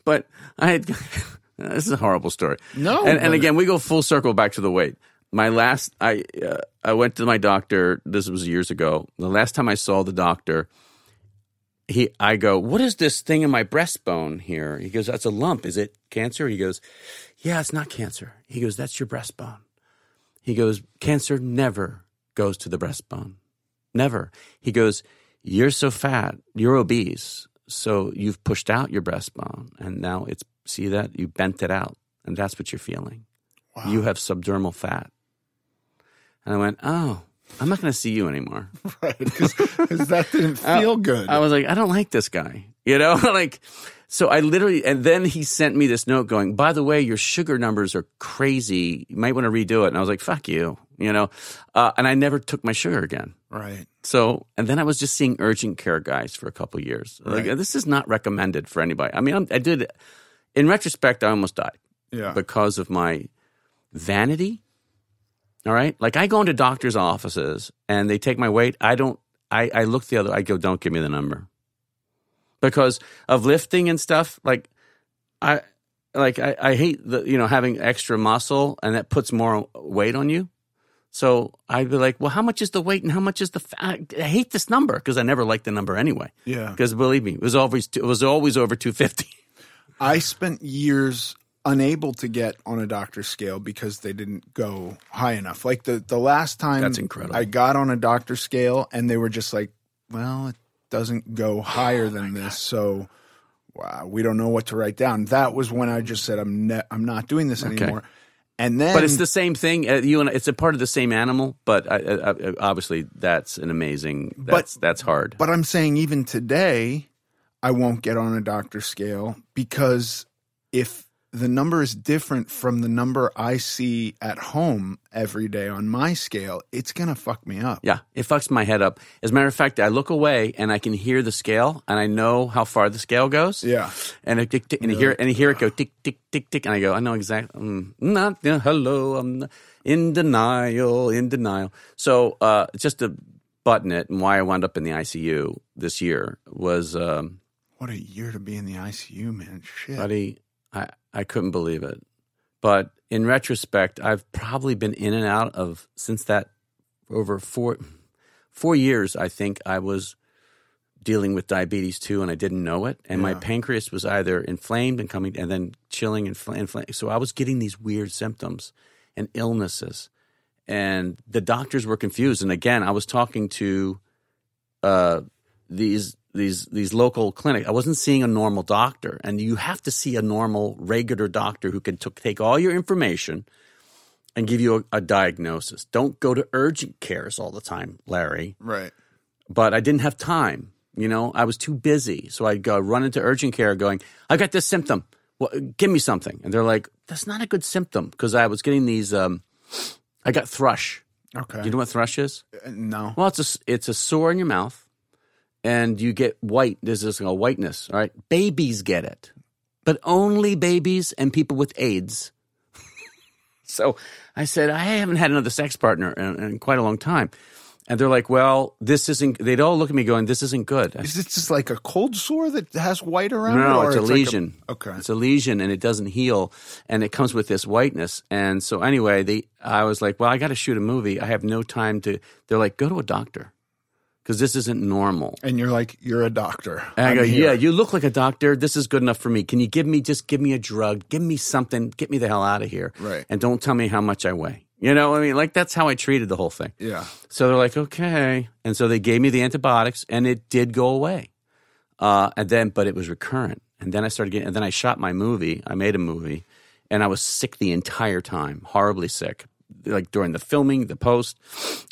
but I had. this is a horrible story. No, and, and again, we go full circle back to the weight. My last, I uh, I went to my doctor. This was years ago. The last time I saw the doctor, he I go, "What is this thing in my breastbone here?" He goes, "That's a lump. Is it cancer?" He goes, "Yeah, it's not cancer." He goes, "That's your breastbone." He goes, "Cancer never goes to the breastbone, never." He goes, "You're so fat, you're obese, so you've pushed out your breastbone, and now it's see that you bent it out, and that's what you're feeling. You have subdermal fat." And I went, "Oh." I'm not going to see you anymore. Right. Because that didn't feel good. I was like, I don't like this guy. You know, like, so I literally, and then he sent me this note going, by the way, your sugar numbers are crazy. You might want to redo it. And I was like, fuck you, you know, uh, and I never took my sugar again. right. So, and then I was just seeing urgent care guys for a couple years. Like, this is not recommended for anybody. I mean, I'm, I did, in retrospect, I almost died Yeah. because of my vanity. All right. Like I go into doctor's offices and they take my weight. I don't, I, I look the other, I go, don't give me the number because of lifting and stuff. Like I, like I, I hate the, you know, having extra muscle and that puts more weight on you. So I'd be like, well, how much is the weight and how much is the fat? I hate this number because I never liked the number anyway. Yeah. Because believe me, it was always, it was always over 250. I spent years unable to get on a doctor's scale because they didn't go high enough. Like the, the last time That's incredible. I got on a doctor's scale and they were just like, well, it doesn't go higher Oh than this. So wow, we don't know what to write down. That was when I just said, I'm, ne- I'm not doing this anymore. And then, But it's the same thing. Uh, you and it's a part of the same animal. But I, I, I, obviously, that's an amazing. That's that's hard. But I'm saying even today, I won't get on a doctor scale because if the number is different from the number I see at home every day on my scale, it's going to fuck me up. yeah, it fucks my head up. As a matter of fact, I look away and I can hear the scale, and I know how far the scale goes. Yeah. and I tick, tick, and I hear and I hear it go tick tick tick tick, and I go, I know exactly. Um, not yeah, hello, I'm not- in denial, in denial. So uh, just to button it, and why I wound up in the ICU this year was. Um, What a year to be in the ICU, man. Shit. buddy, I, I couldn't believe it. But in retrospect, I've probably been in and out of since that over four, four years, I think I was dealing with diabetes too, and I didn't know it. And my pancreas was either inflamed and coming, and then chilling and infl- inflamed. So I was getting these weird symptoms and illnesses, and the doctors were confused. And again, I was talking to uh, these these these local clinic. I wasn't seeing a normal doctor, and you have to see a normal, regular doctor who can t- take all your information and give you a, a diagnosis. Don't go to urgent cares all the time, Larry Right. but I didn't have time. You know, I was too busy. So I'd go run into urgent care going, I got this symptom. Well, give me something. And they're like, that's not a good symptom because I was getting these, um, I got thrush. Okay. You know what thrush is? Uh, no. Well, it's a, it's a sore in your mouth and you get white. There's this a whiteness, all right? Babies get it, but only babies and people with AIDS. so I said, I haven't had another sex partner in, in quite a long time. And they're like, well, this isn't, they'd all look at me going, this isn't good. Is it just like a cold sore that has white around no, it? no, it's a like lesion. okay. It's a lesion and it doesn't heal and it comes with this whiteness. And so anyway, they I was like, well, I got to shoot a movie. I have no time to They're like, go to a doctor cuz this isn't normal. and you're like, you're a doctor. And I go, here. yeah, you look like a doctor. This is good enough for me. Can you give me just give me a drug? Give me something. Get me the hell out of here. Right. And don't tell me how much I weigh. You know, I mean, like that's how I treated the whole thing. Yeah. So they're like, okay. And so they gave me the antibiotics and it did go away. Uh, and then, but it was recurrent. And then I started getting, and then I shot my movie. I made a movie and I was sick the entire time, horribly sick, like during the filming, the post.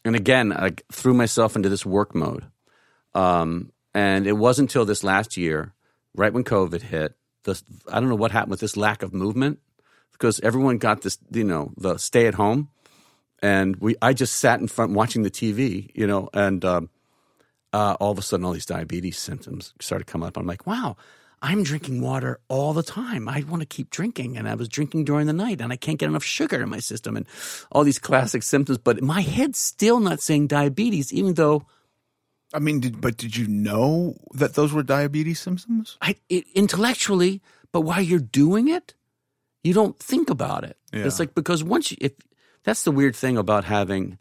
And again, I threw myself into this work mode. Um, and it wasn't until this last year, right when COVID hit, this, I don't know what happened with this lack of movement because everyone got this, you know, the stay at home and we I just sat in front watching the TV, you know, and um, uh, all of a sudden all these diabetes symptoms started coming up. I'm like, wow, I'm drinking water all the time. I want to keep drinking, and I was drinking during the night, and I can't get enough sugar in my system, and all these classic symptoms. But my head's still not saying diabetes, even though I mean, did, but did you know that those were diabetes symptoms? I it, intellectually, but while you're doing it, you don't think about it. It's like because once you, if that's the weird thing about having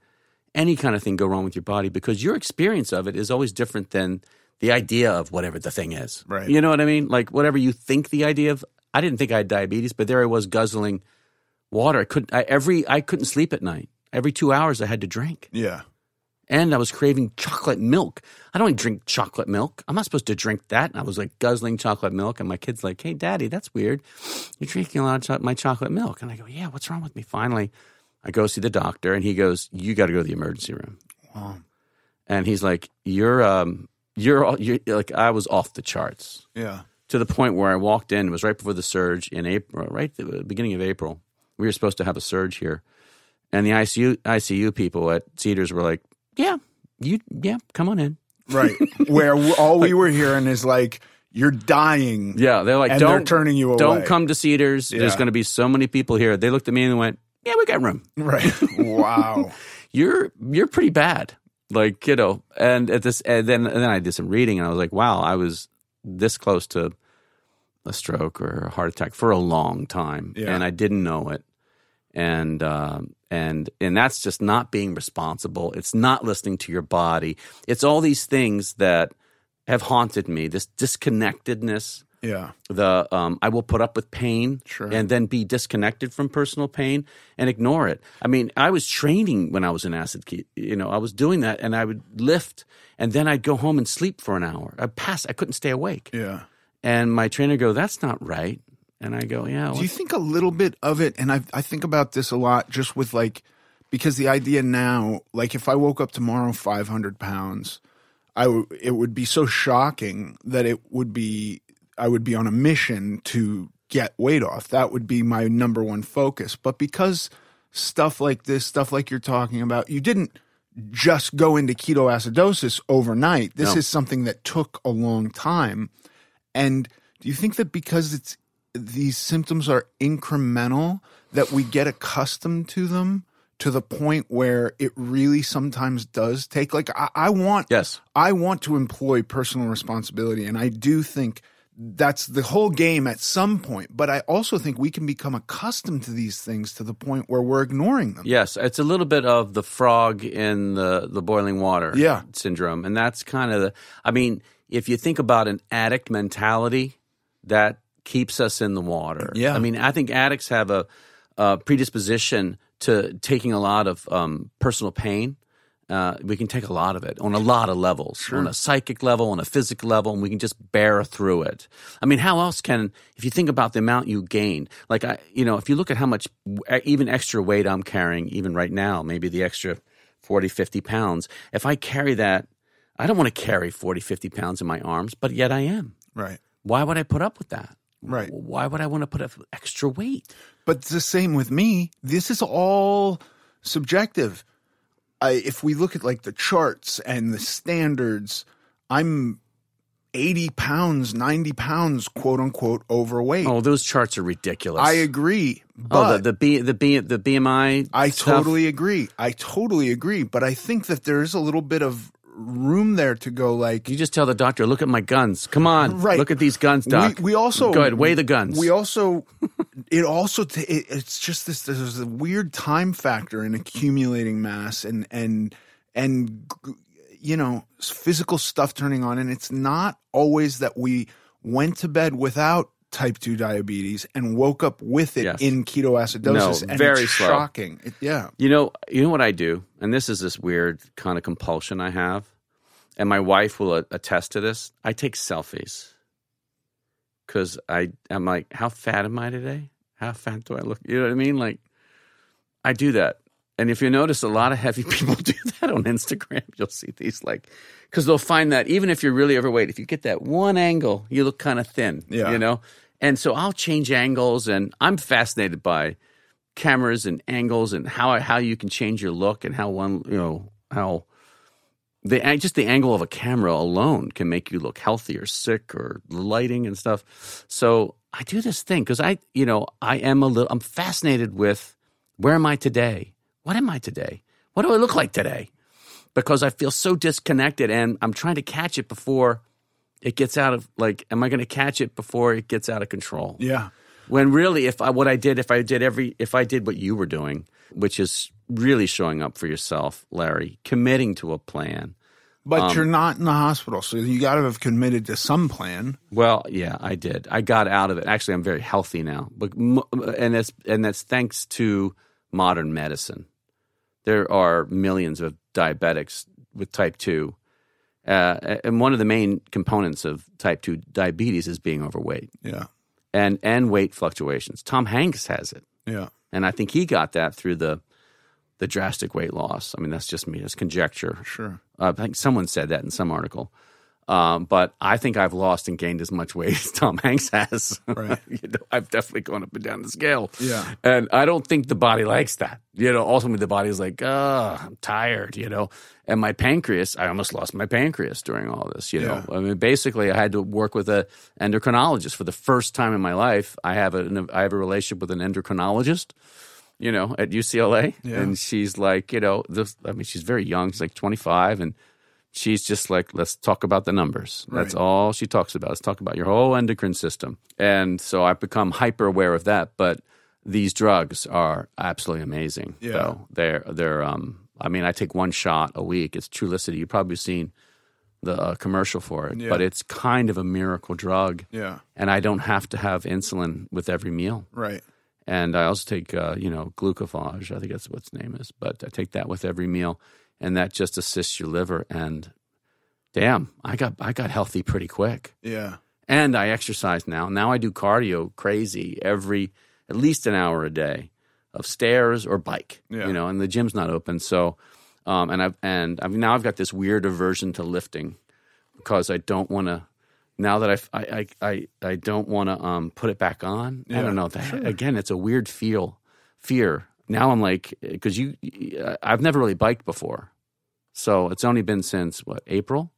any kind of thing go wrong with your body, because your experience of it is always different than the idea of whatever the thing is. Right. You know what I mean? Like whatever you think the idea of. I didn't think I had diabetes, but there I was guzzling water. I couldn't. I, every I couldn't sleep at night. Every two hours, I had to drink Yeah. and I was craving chocolate milk. I don't drink chocolate milk. I'm not supposed to drink that. And I was like guzzling chocolate milk, and my kid's like, "Hey, Daddy, that's weird. You're drinking a lot of cho- my chocolate milk." And I go, "Yeah, what's wrong with me?" Finally, I go see the doctor, and he goes, "You got to go to the emergency room." Wow. And he's like, "You're um, you're, all- you're like I was off the charts." Yeah. to the point where I walked in. It was right before the surge in April, right at the beginning of April. We were supposed to have a surge here, and the ICU ICU people at Cedars were like, "Yeah, you, yeah, come on in." Right. Where all we were hearing is like, you're dying. Yeah, they're like, And they're "Don't turning you away." Don't come to Cedars. There's going to be so many people here." They looked at me and went, "Yeah, we got room. Right. wow. You're you're pretty bad." Like you know, and at this, and then and then I did some reading, and I was like, "Wow, I was this close to a stroke or a heart attack for a long time, Yeah. and I didn't know it." and um, and and that's just not being responsible. It's not listening to your body. It's all these things that have haunted me. This disconnectedness. Yeah. The um, I will put up with pain Sure. and then be disconnected from personal pain and ignore it. I mean, I was training when I was in acid key. You know, I was doing that, and I would lift, and then I'd go home and sleep for an hour. I pass. I couldn't stay awake, Yeah. and my trainer go, "That's not right." And I go, "Yeah." Do you think a little bit of it, and I, I think about this a lot just with like, because the idea now, like if I woke up tomorrow 500 pounds, I w- it would be so shocking that it would be, I would be on a mission to get weight off. That would be my number one focus. But because stuff like this, stuff like you're talking about, you didn't just go into ketoacidosis overnight. This No. is something that took a long time. And do you think that because it's these symptoms are incremental that we get accustomed to them to the point where it really sometimes does take like I, I want Yes. I want to employ personal responsibility and I do think that's the whole game at some point. But I also think we can become accustomed to these things to the point where we're ignoring them. Yes, it's a little bit of the frog in the, the boiling water Yeah. syndrome. And that's kind of the, I mean, if you think about an addict mentality, that keeps us in the water. Yeah. I mean, I think addicts have a, a predisposition to taking a lot of um, personal pain. Uh, we can take a lot of it on a lot of levels, on a psychic level, on a physical level, and we can just bear through it. I mean, how else can, if you think about the amount you gained, like I, you know, if you look at how much even extra weight I'm carrying, even right now, maybe the extra 40, 50 pounds, if I carry that, I don't want to carry 40, 50 pounds in my arms, but yet I am. Right. Why would I put up with that? Right. Why would I want to put up extra weight? But it's the same with me. This is all subjective. I, if we look at like the charts and the standards, I'm 80 pounds, 90 pounds, quote unquote, overweight. Oh, those charts are ridiculous. I agree. oh, But the the B the B the BMI. I stuff? totally agree. I totally agree. But I think that there is a little bit of room there to go like, You just tell the doctor, look at my guns. Come on, Right. look at these guns, doc. We, we also go ahead, weigh the guns. We also, it also, t- it, it's just this. There's a weird time factor in accumulating mass and and and you know physical stuff turning on, and it's not always that we went to bed without type two diabetes and woke up with it Yes. in ketoacidosis. No, and very shocking. It- yeah, You know, you know what I do, and this is this weird kind of compulsion I have, and my wife will attest to this. I take selfies because I I'm like, how fat am I today? How fat do I look? You know what I mean? Like, I do that, and if you notice, a lot of heavy people do that on Instagram. You'll see these like because they'll find that even if you're really overweight, if you get that one angle, you look kind of thin. Yeah. you know. And so I'll change angles, and I'm fascinated by cameras and angles and how how you can change your look and how one you know how the just the angle of a camera alone can make you look healthy or sick or lighting and stuff. So I do this thing because I you know I am a little I'm fascinated with where am I today? What am I today? What do I look like today? Because I feel so disconnected and I'm trying to catch it before it gets out of like am I going to catch it before it gets out of control? yeah, When really, if I what I did, if I did every, if I did what you were doing, which is really showing up for yourself, Larry, committing to a plan. but Um, you're not in the hospital, so you got to have committed to some plan. Well, yeah, I did. I got out of it. Actually, I'm very healthy now, but and that's and that's thanks to modern medicine. There are millions of diabetics with type two, uh, and one of the main components of type two diabetes is being overweight Yeah, and and weight fluctuations. Tom Hanks has it. yeah, and I think he got that through the the drastic weight loss. I mean, that's just me. That's conjecture. sure. Uh, I think someone said that in some article. Um, but I think I've lost and gained as much weight as Tom Hanks has. Right. you know, I've definitely gone up and down the scale. Yeah. And I don't think the body likes that. You know, ultimately the body's like, oh, I'm tired, you know. And my pancreas, I almost lost my pancreas during all this, you know. I mean, basically I had to work with an endocrinologist for the first time in my life. I have a I have a relationship with an endocrinologist you know, at UCLA. Yeah. And she's like, you know, this, I mean, she's very young. She's like 25. And she's just like, let's talk about the numbers. That's all she talks about. Let's talk about your whole endocrine system. And so I've become hyper aware of that. But these drugs are absolutely amazing. Yeah. Though. They're, they're, um, I mean, I take one shot a week. It's Trulicity. You've probably seen the uh, commercial for it, Yeah. but it's kind of a miracle drug. Yeah, And I don't have to have insulin with every meal right. and I also take uh, you know glucophage. I think that's what its name is, but I take that with every meal, and that just assists your liver. And damn, I got I got healthy pretty quick, Yeah, and I exercise now. Now I do cardio crazy every at least an hour a day of stairs or bike. Yeah. You know, and the gym's not open, so um, and I've and I've now I've got this weird aversion to lifting because I don't want to. Now that I I I I don't want to um, put it back on. I don't know. That, Again, it's a weird feel fear. Now I'm like because you I've never really biked before, so it's only been since what April.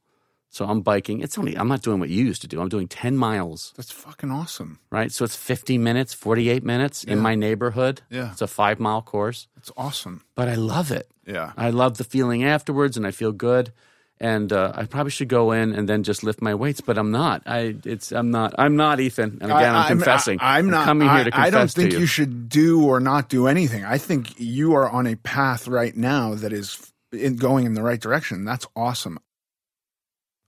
So I'm biking. It's only I'm not doing what you used to do. I'm doing ten miles, that's fucking awesome. right? So it's 50 minutes, 48 minutes in Yeah. my neighborhood. Yeah. It's a five mile course, That's awesome. but I love it. Yeah, I love the feeling afterwards, and I feel good. and uh, I probably should go in and then just lift my weights, but I'm not. I it's I'm not. I'm not Ethan. And again, I, am confessing. I, am not coming here to confess I don't think you. you should do or not do anything. I think you are on a path right now that is in going in the right direction. That's awesome.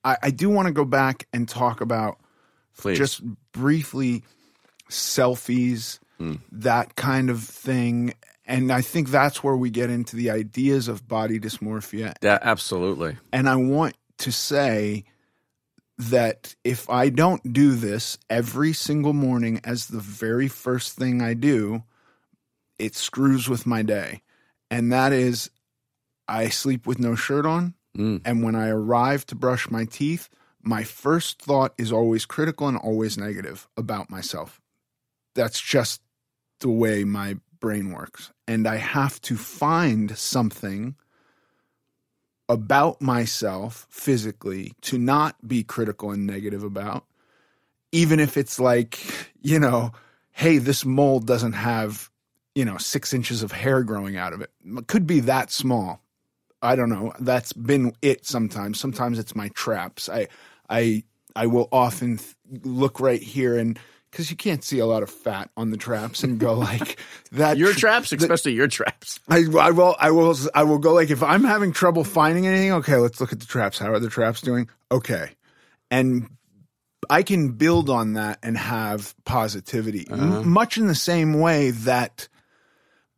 I, I do want to go back and talk about Please. just briefly selfies, Mm. that kind of thing. And I think that's where we get into the ideas of body dysmorphia. Yeah, absolutely. And I want to say that if I don't do this every single morning as the very first thing I do, it screws with my day. And that is, I sleep with no shirt on. Mm. And when I arrive to brush my teeth, my first thought is always critical and always negative about myself. That's just the way my brain works. And I have to find something about myself physically to not be critical and negative about, even if it's like, you know, hey, this mold doesn't have, you know, six inches of hair growing out of it. It could be that small. I don't know. That's been it sometimes. Sometimes it's my traps. I, I, I will often th- look right here and because you can't see a lot of fat on the traps and go like that. Your tr- traps, especially your traps. I, I will I will I will go like if I'm having trouble finding anything, okay, let's look at the traps. How are the traps doing? Okay. And I can build on that and have positivity. M- uh-huh. much in the same way that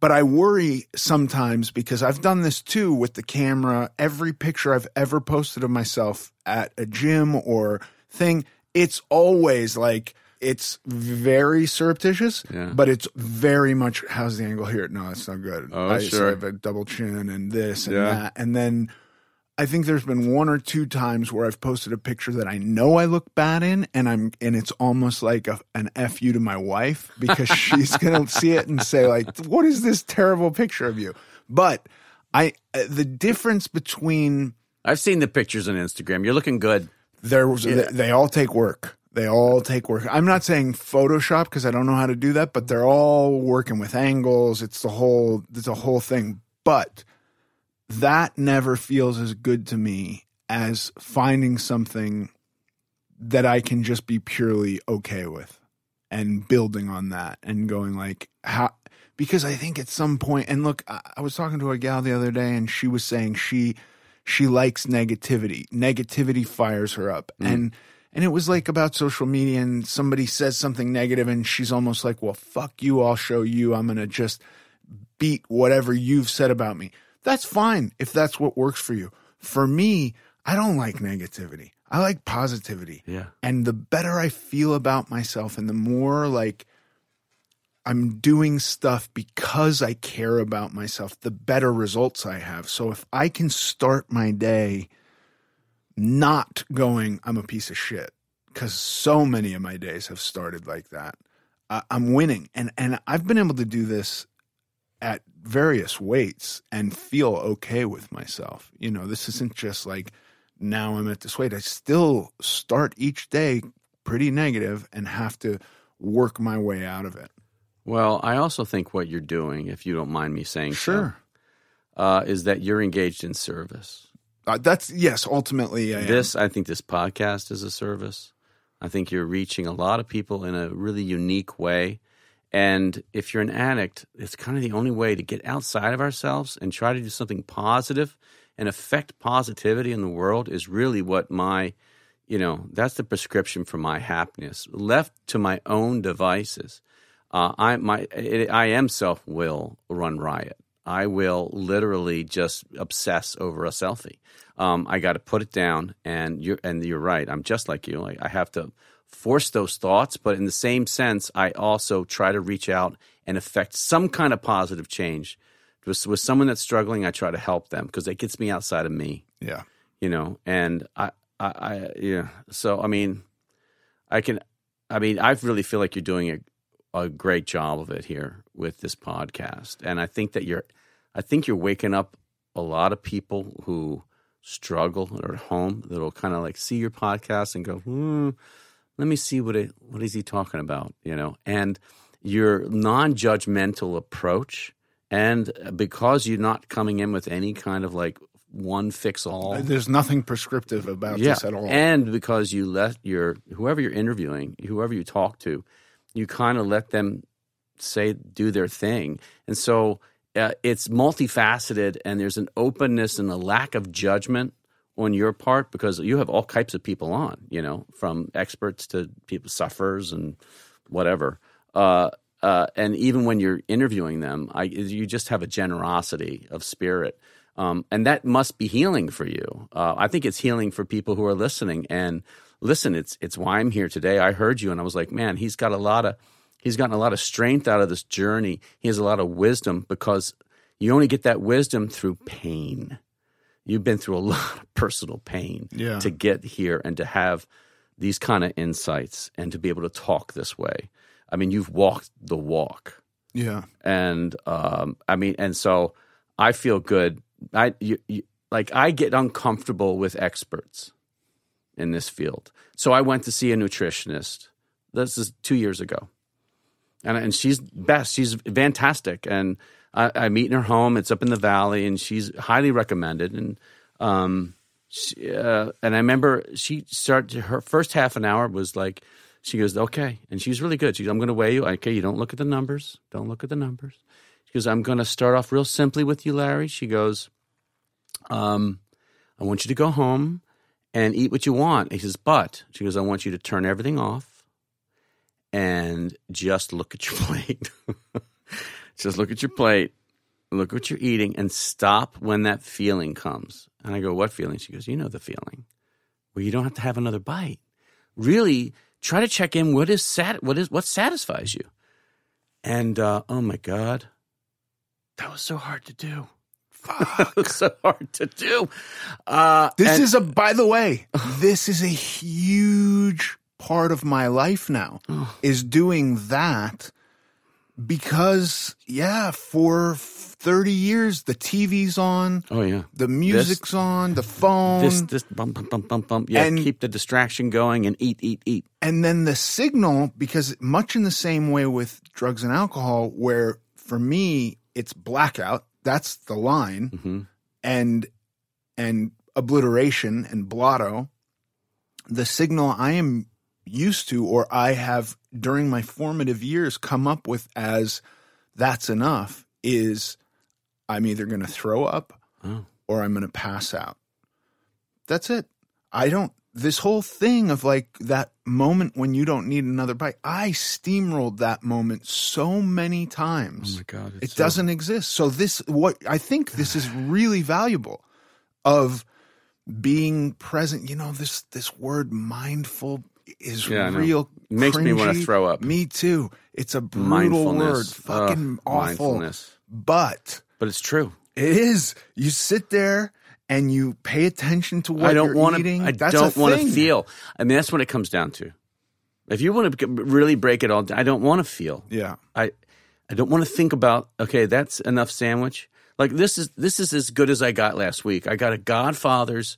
but I worry sometimes because I've done this too with the camera. Every picture I've ever posted of myself at a gym or thing, it's always like it's very surreptitious, Yeah. but it's very much how's the angle here? No, it's not good. Oh, I, so sure. I have a double chin and this and Yeah. that. And then I think there's been one or two times where I've posted a picture that I know I look bad in, and I'm and it's almost like a, an fu to my wife because she's gonna see it and say like, "What is this terrible picture of you?" But I uh, the difference between I've seen the pictures on Instagram. You're looking good. there was they, they all take work. They all take work. I'm not saying Photoshop because I don't know how to do that, but they're all working with angles. It's the whole it's a whole thing. But that never feels as good to me as finding something that I can just be purely okay with and building on that and going like how because I think at some point and look I, I was talking to a gal the other day and she was saying she she likes negativity. Negativity fires her up. Mm. And and it was like about social media and somebody says something negative and she's almost like, "Well, fuck you, I'll show you. I'm going to just beat whatever you've said about me." That's fine if that's what works for you. For me, I don't like negativity. I like positivity. Yeah. And the better I feel about myself and the more like I'm doing stuff because I care about myself, the better results I have. So if I can start my day not going, I'm a piece of shit, because so many of my days have started like that, I'm winning. And, and I've been able to do this at various weights and feel okay with myself. You know, this isn't just like now I'm at this weight. I still start each day pretty negative and have to work my way out of it. Well, I also think what you're doing, if you don't mind me saying Sure. so, uh, is that you're engaged in service. Uh, that's yes. Ultimately, I am. This, I think, this podcast is a service. I think you're reaching a lot of people in a really unique way. And if you're an addict, it's kind of the only way to get outside of ourselves and try to do something positive and affect positivity in the world is really what my, you know, that's the prescription for my happiness. Left to my own devices, uh, I my it, I am self will run riot. I will literally just obsess over a selfie. Um, I got to put it down, and you're and you're right. I'm just like you. Like I have to force those thoughts, but in the same sense, I also try to reach out and affect some kind of positive change. With, with someone that's struggling, I try to help them because it gets me outside of me yeah. you know and I, I i yeah so i mean i can i mean i really feel like you're doing a, a great job of it here with this podcast and i think that you're i think you're waking up a lot of people who struggle or at home that'll kind of like see your podcast and go hmm let me see what it what is he talking about you know and your non-judgmental approach and because you're not coming in with any kind of like one fix all. There's nothing prescriptive about this at all. And because you let your whoever you're interviewing, whoever you talk to, you kind of let them say do their thing, and so uh, it's multifaceted, and there's an openness and a lack of judgment on your part because you have all types of people on, you know, from experts to people sufferers and whatever. Uh, uh, and even when you're interviewing them, I, you just have a generosity of spirit. Um, and that must be healing for you. Uh, I think it's healing for people who are listening. And listen, it's it's why I'm here today. I heard you, and I was like, man, he's got a lot of he's gotten a lot of strength out of this journey. He has a lot of wisdom because you only get that wisdom through pain. You've been through a lot of personal pain Yeah. to get here and to have these kind of insights and to be able to talk this way. I mean, you've walked the walk yeah. and um, I mean, and so I feel good. I you, you, like I get uncomfortable with experts in this field. So I went to see a nutritionist. This is two years ago, and and she's best. She's fantastic, and I, I meet in her home. It's up in the valley, and she's highly recommended. And um, she, uh, and I remember she started her first half an hour was like she goes okay, and she's really good. She goes, I'm going to weigh you. Okay, you don't look at the numbers. Don't look at the numbers. She goes, I'm going to start off real simply with you, Larry. She goes, um, I want you to go home and eat what you want. He says, but she goes, I want you to turn everything off and just look at your plate. Just look at your plate, look what you're eating, and stop when that feeling comes. And I go, What feeling? She goes, You know the feeling. Well, you don't have to have another bite. Really try to check in what is sat what is what satisfies you. And uh, oh my God, that was so hard to do. Was so hard to do. Uh, This and- is a, by the way, this is a huge part of my life now, is doing that because, yeah, for 30 years, the TV's on, oh yeah. the music's on, the phone, This this bump bump bump bump bump. Yeah, And- keep the distraction going and eat eat eat. and then the signal, because much in the same way with drugs and alcohol, where for me, it's blackout, that's the line. hmm and and obliteration and blotto the signal i am used to or i have during my formative years come up with as that's enough is i'm either going to throw up Oh. or i'm going to pass out that's it i don't this whole thing of like that moment when you don't need another bite i steamrolled that moment so many times Oh my god, it doesn't exist. So this what I think this is really valuable of being present. You know, this this word mindful is Yeah, real. Makes me wanna throw up. Me too. It's a brutal word. Fucking Ugh, awful. Mindfulness. But But it's true. it is. You sit there and you pay attention to what I don't you're want eating. to. I That's don't want to feel. I mean, that's what it comes down to. If you want to really break it all down, I don't want to feel. Yeah. I I don't want to think about okay, that's enough sandwich. Like this is this is as good as I got last week. I got a Godfather's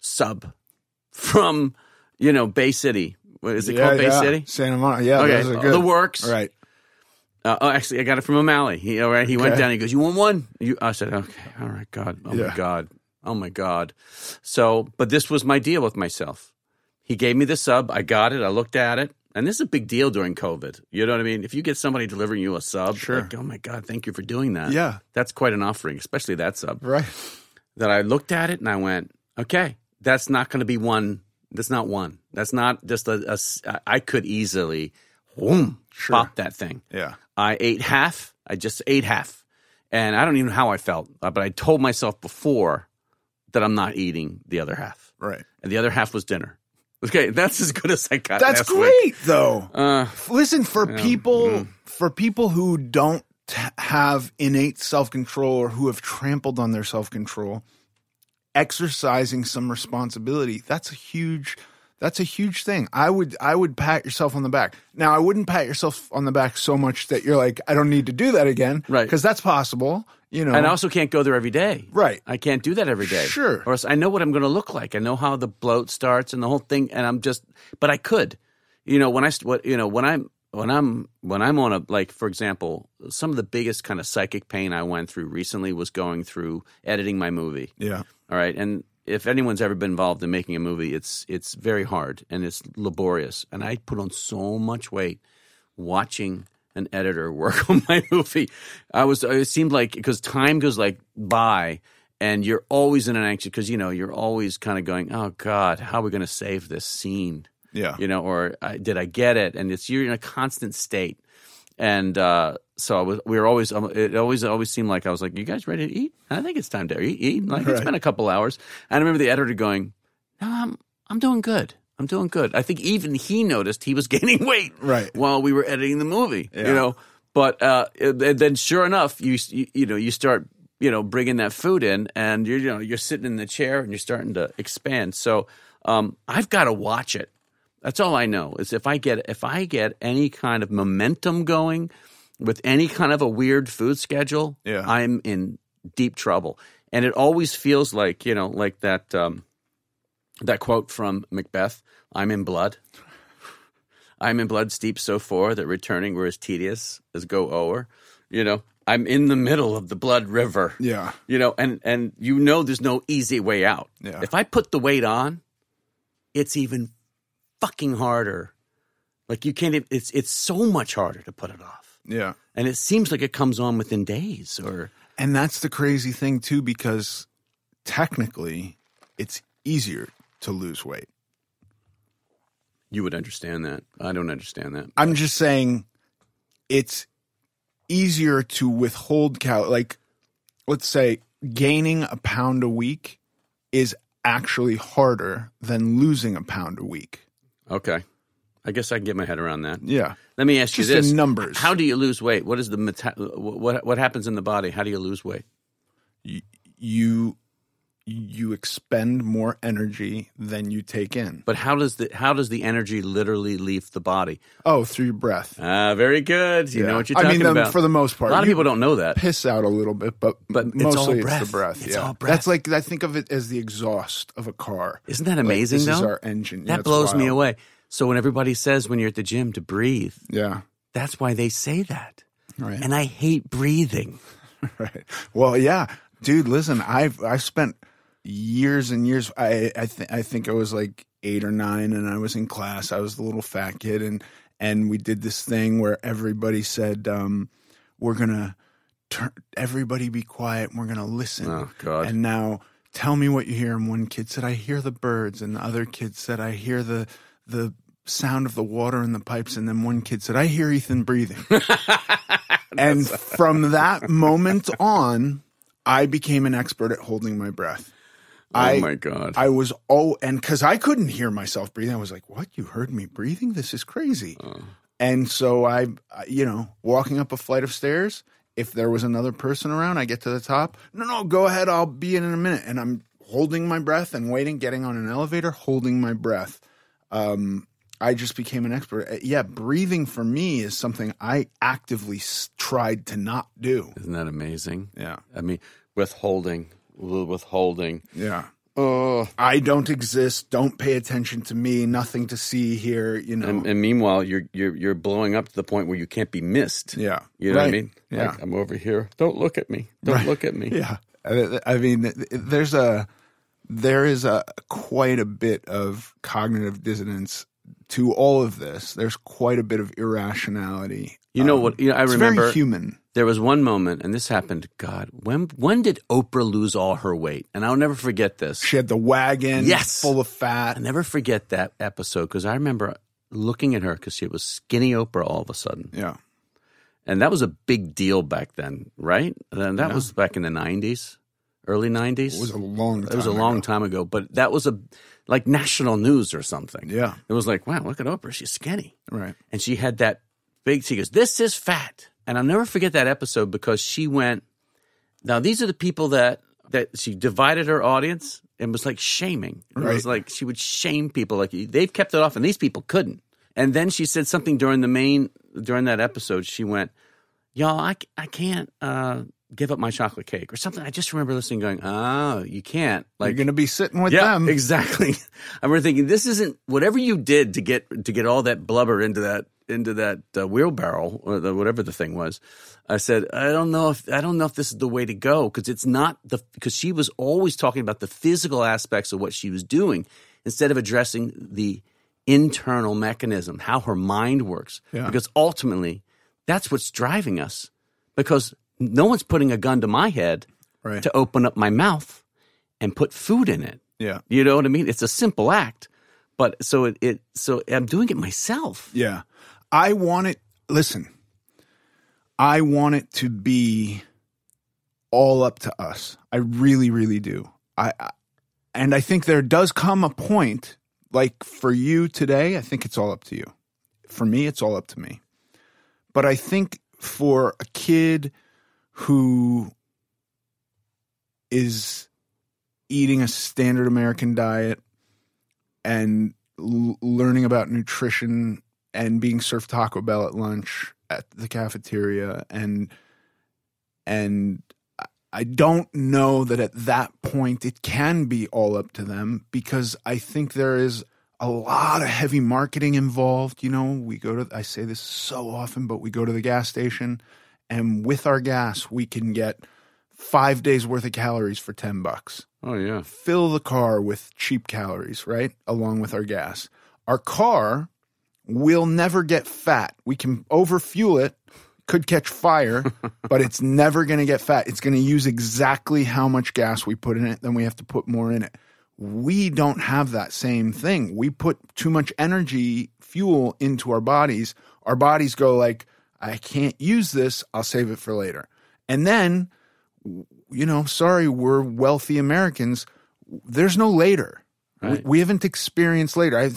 sub from you know Bay City. What is it Yeah, called? Bay yeah. City. Santa Monica. Yeah, Okay, those are good. the works. Right. Uh, oh, actually, I got it from O'Malley. He all right. He went down. He goes, "You want one?" You, I said, "Okay, all right, God, oh Yeah. my God, oh my God." So, but this was my deal with myself. He gave me the sub. I got it. I looked at it, and this is a big deal during COVID. You know what I mean? If you get somebody delivering you a sub, Sure. like, oh my God, thank you for doing that. Yeah. that's quite an offering, especially that sub. Right. That I looked at it and I went, okay, that's not going to be one. That's not one. That's not just a. a I could easily, boom, Sure. pop that thing. Yeah. I ate half. I just ate half. And I don't even know how I felt, uh, but I told myself before that I'm not eating the other half. Right. And the other half was dinner. Okay, that's as good as I got. That's last week. great, though. Uh, Listen, for people mm. for people who don't have innate self control or who have trampled on their self control, exercising some responsibility that's a huge that's a huge thing. I would I would pat yourself on the back. Now I wouldn't pat yourself on the back so much that you're like I don't need to do that again, Right. Because that's possible, you know. and I also can't go there every day. Right. I can't do that every day. Sure. Or else I know what I'm going to look like. I know how the bloat starts and the whole thing. And I'm just, but I could, you know, when I, what, you know, when I'm, when I'm when I'm on a like for example, some of the biggest kind of psychic pain I went through recently was going through editing my movie. Yeah. All right, and if anyone's ever been involved in making a movie, it's it's very hard and it's laborious. And I put on so much weight watching an editor work on my movie. I was it seemed like because time goes like by and you're always in an anxious because you know you're always kind of going, oh God, how are we going to save this scene? Yeah. you know, or I, did I get it? And it's you're in a constant state. And uh, so I was, we were always, um, it always, always seemed like I was like, "You guys ready to eat? I think it's time to eat." eat. Like it's Right. been a couple hours. And I remember the editor going, "No, I'm, I'm doing good. I'm doing good." I think even he noticed he was gaining weight Right. while we were editing the movie. Yeah. You know, but uh, and then sure enough, you, you you know you start you know bringing that food in, and you're you know you're sitting in the chair and you're starting to expand. So um, I've got to watch it. That's all I know is if I get if I get any kind of momentum going with any kind of a weird food schedule, Yeah. I'm in deep trouble. And it always feels like you know like that um, that quote from Macbeth: "I'm in blood." I'm in blood steep so far that returning were as tedious as go o'er. You know, I'm in the middle of the blood river. Yeah. You know, and and you know there's no easy way out. Yeah. If I put the weight on, it's even fucking harder. Like you can't. It's it's so much harder to put it off, Yeah. and it seems like it comes on within days. Or And that's the crazy thing too, because technically it's easier to lose weight. you would understand that. I don't understand that. I'm just saying it's easier to withhold cal like let's say gaining a pound a week is actually harder than losing a pound a week. Okay, I guess I can get my head around that. Yeah. Let me ask Just you in this: numbers. How do you lose weight? What is the meta- what what happens in the body? How do you lose weight? You you expend more energy than you take in. But how does the how does the energy literally leave the body? Oh, through your breath. Ah, very good. You Yeah. know what you're I talking mean, um, about. for the most part, a lot of people don't know that. piss out a little bit, but But it's mostly all it's breath. the breath. It's yeah, all breath. that's like I think of it as the exhaust of a car. Isn't that Like, amazing? this though is our engine. That it's blows me away. So when everybody says when you're at the gym to breathe, Yeah, that's why they say that. right. And I hate breathing. right. Well, yeah, dude. Listen, I've I've spent years and years. I I, th- I think I was like eight or nine, and I was in class. I was the little fat kid, and and we did this thing where everybody said, um, "We're gonna turn. Everybody be quiet. and We're gonna listen." Oh God. And now tell me what you hear. And one kid said, I hear the birds. And the other kid said, I hear the the sound of the water in the pipes. And then one kid said, I hear Ethan breathing. and from that moment on, I became an expert at holding my breath. Oh I my God. I was oh, and because I couldn't hear myself breathing, I was like, "What? You heard me breathing? This is crazy." Oh. And so I, you know, walking up a flight of stairs. If there was another person around, I get to the top. No, no, go ahead. I'll be in in a minute. And I'm holding my breath and waiting, getting on an elevator, holding my breath. Um, I just became an expert. Uh, Yeah, breathing for me is something I actively s- tried to not do. Isn't that amazing? Yeah, I mean, withholding, withholding. yeah. Oh. I don't exist. Don't pay attention to me. Nothing to see here. You know. And, and meanwhile, you're you're you're blowing up to the point where you can't be missed. yeah. You know what I mean? Yeah. Like I'm over here. Don't look at me. Don't Right. look at me. Yeah, I mean, there's a there is a quite a bit of cognitive dissonance to all of this. There's quite a bit of irrationality. You know Um, what? You know, I it's remember very human. there was one moment, and this happened. God, when when did Oprah lose all her weight? And I'll never forget this. She had the wagon, Yes. full of fat. I never forget that episode because I remember looking at her because she was skinny Oprah all of a sudden, Yeah, and that was a big deal back then, right? And that was back in the '90s, early '90s. it was a long. Time It was a long ago. time ago, but that was a like national news or something. Yeah, It was like, wow, look at Oprah, she's skinny. right. and she had that big she goes this is fat and i'll never forget that episode because she went now these are the people that that she divided her audience and was like shaming it was like she would shame people like they've kept it off and these people couldn't and then she said something during the main during that episode she went y'all i, I can't uh give up my chocolate cake or something i just remember listening going oh you can't Like, You're going to be sitting with yeah, them. exactly. I remember thinking, this isn't whatever you did to get to get all that blubber into that into that uh, wheelbarrow or the, whatever the thing was. I said, I don't know if I don't know if this is the way to go because it's not the because she was always talking about the physical aspects of what she was doing instead of addressing the internal mechanism, how her mind works. Yeah. Because ultimately, that's what's driving us. Because no one's putting a gun to my head Right. to open up my mouth and put food in it. Yeah. You know what I mean? It's a simple act, but so it, it so I'm doing it myself. Yeah. I want it, listen, I want it to be all up to us. I really, really do. I, I and I think there does come a point, like for you today, I think it's all up to you. For me, it's all up to me. But I think for a kid who is eating a standard American diet and l- learning about nutrition and being served Taco Bell at lunch at the cafeteria and and I- I don't know that at that point it can be all up to them because I think there is a lot of heavy marketing involved. You know, we go to I say this so often, but we go to the gas station and with our gas we can get five days worth of calories for ten bucks Oh yeah. fill the car with cheap calories, right? Along with our gas. Our car will never get fat. We can overfuel it, could catch fire, but it's never going to get fat. It's going to use exactly how much gas we put in it, then we have to put more in it. We don't have that same thing. We put too much energy, fuel into our bodies. Our bodies go like, I can't use this, I'll save it for later. And then you know, sorry, we're wealthy Americans. There's no later. Right. We, we haven't experienced later. I,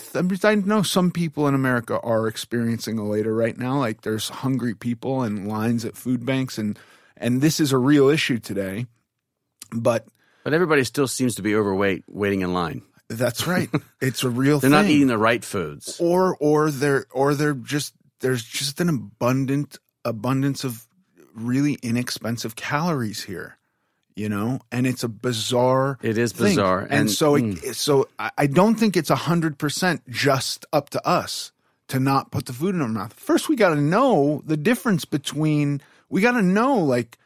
I know some people in America are experiencing a later right now. Like there's hungry people and lines at food banks, and and this is a real issue today. But But everybody still seems to be overweight, waiting in line. that's right. it's a real They're thing. not eating the right foods. or or they're or they're just there's just an abundant abundance of really inexpensive calories here you know and it's a bizarre It is thing. bizarre, and, and- mm. so it, so I- don't think it's 100% just up to us to not put the food in our mouth first we got to know the difference between we got to know like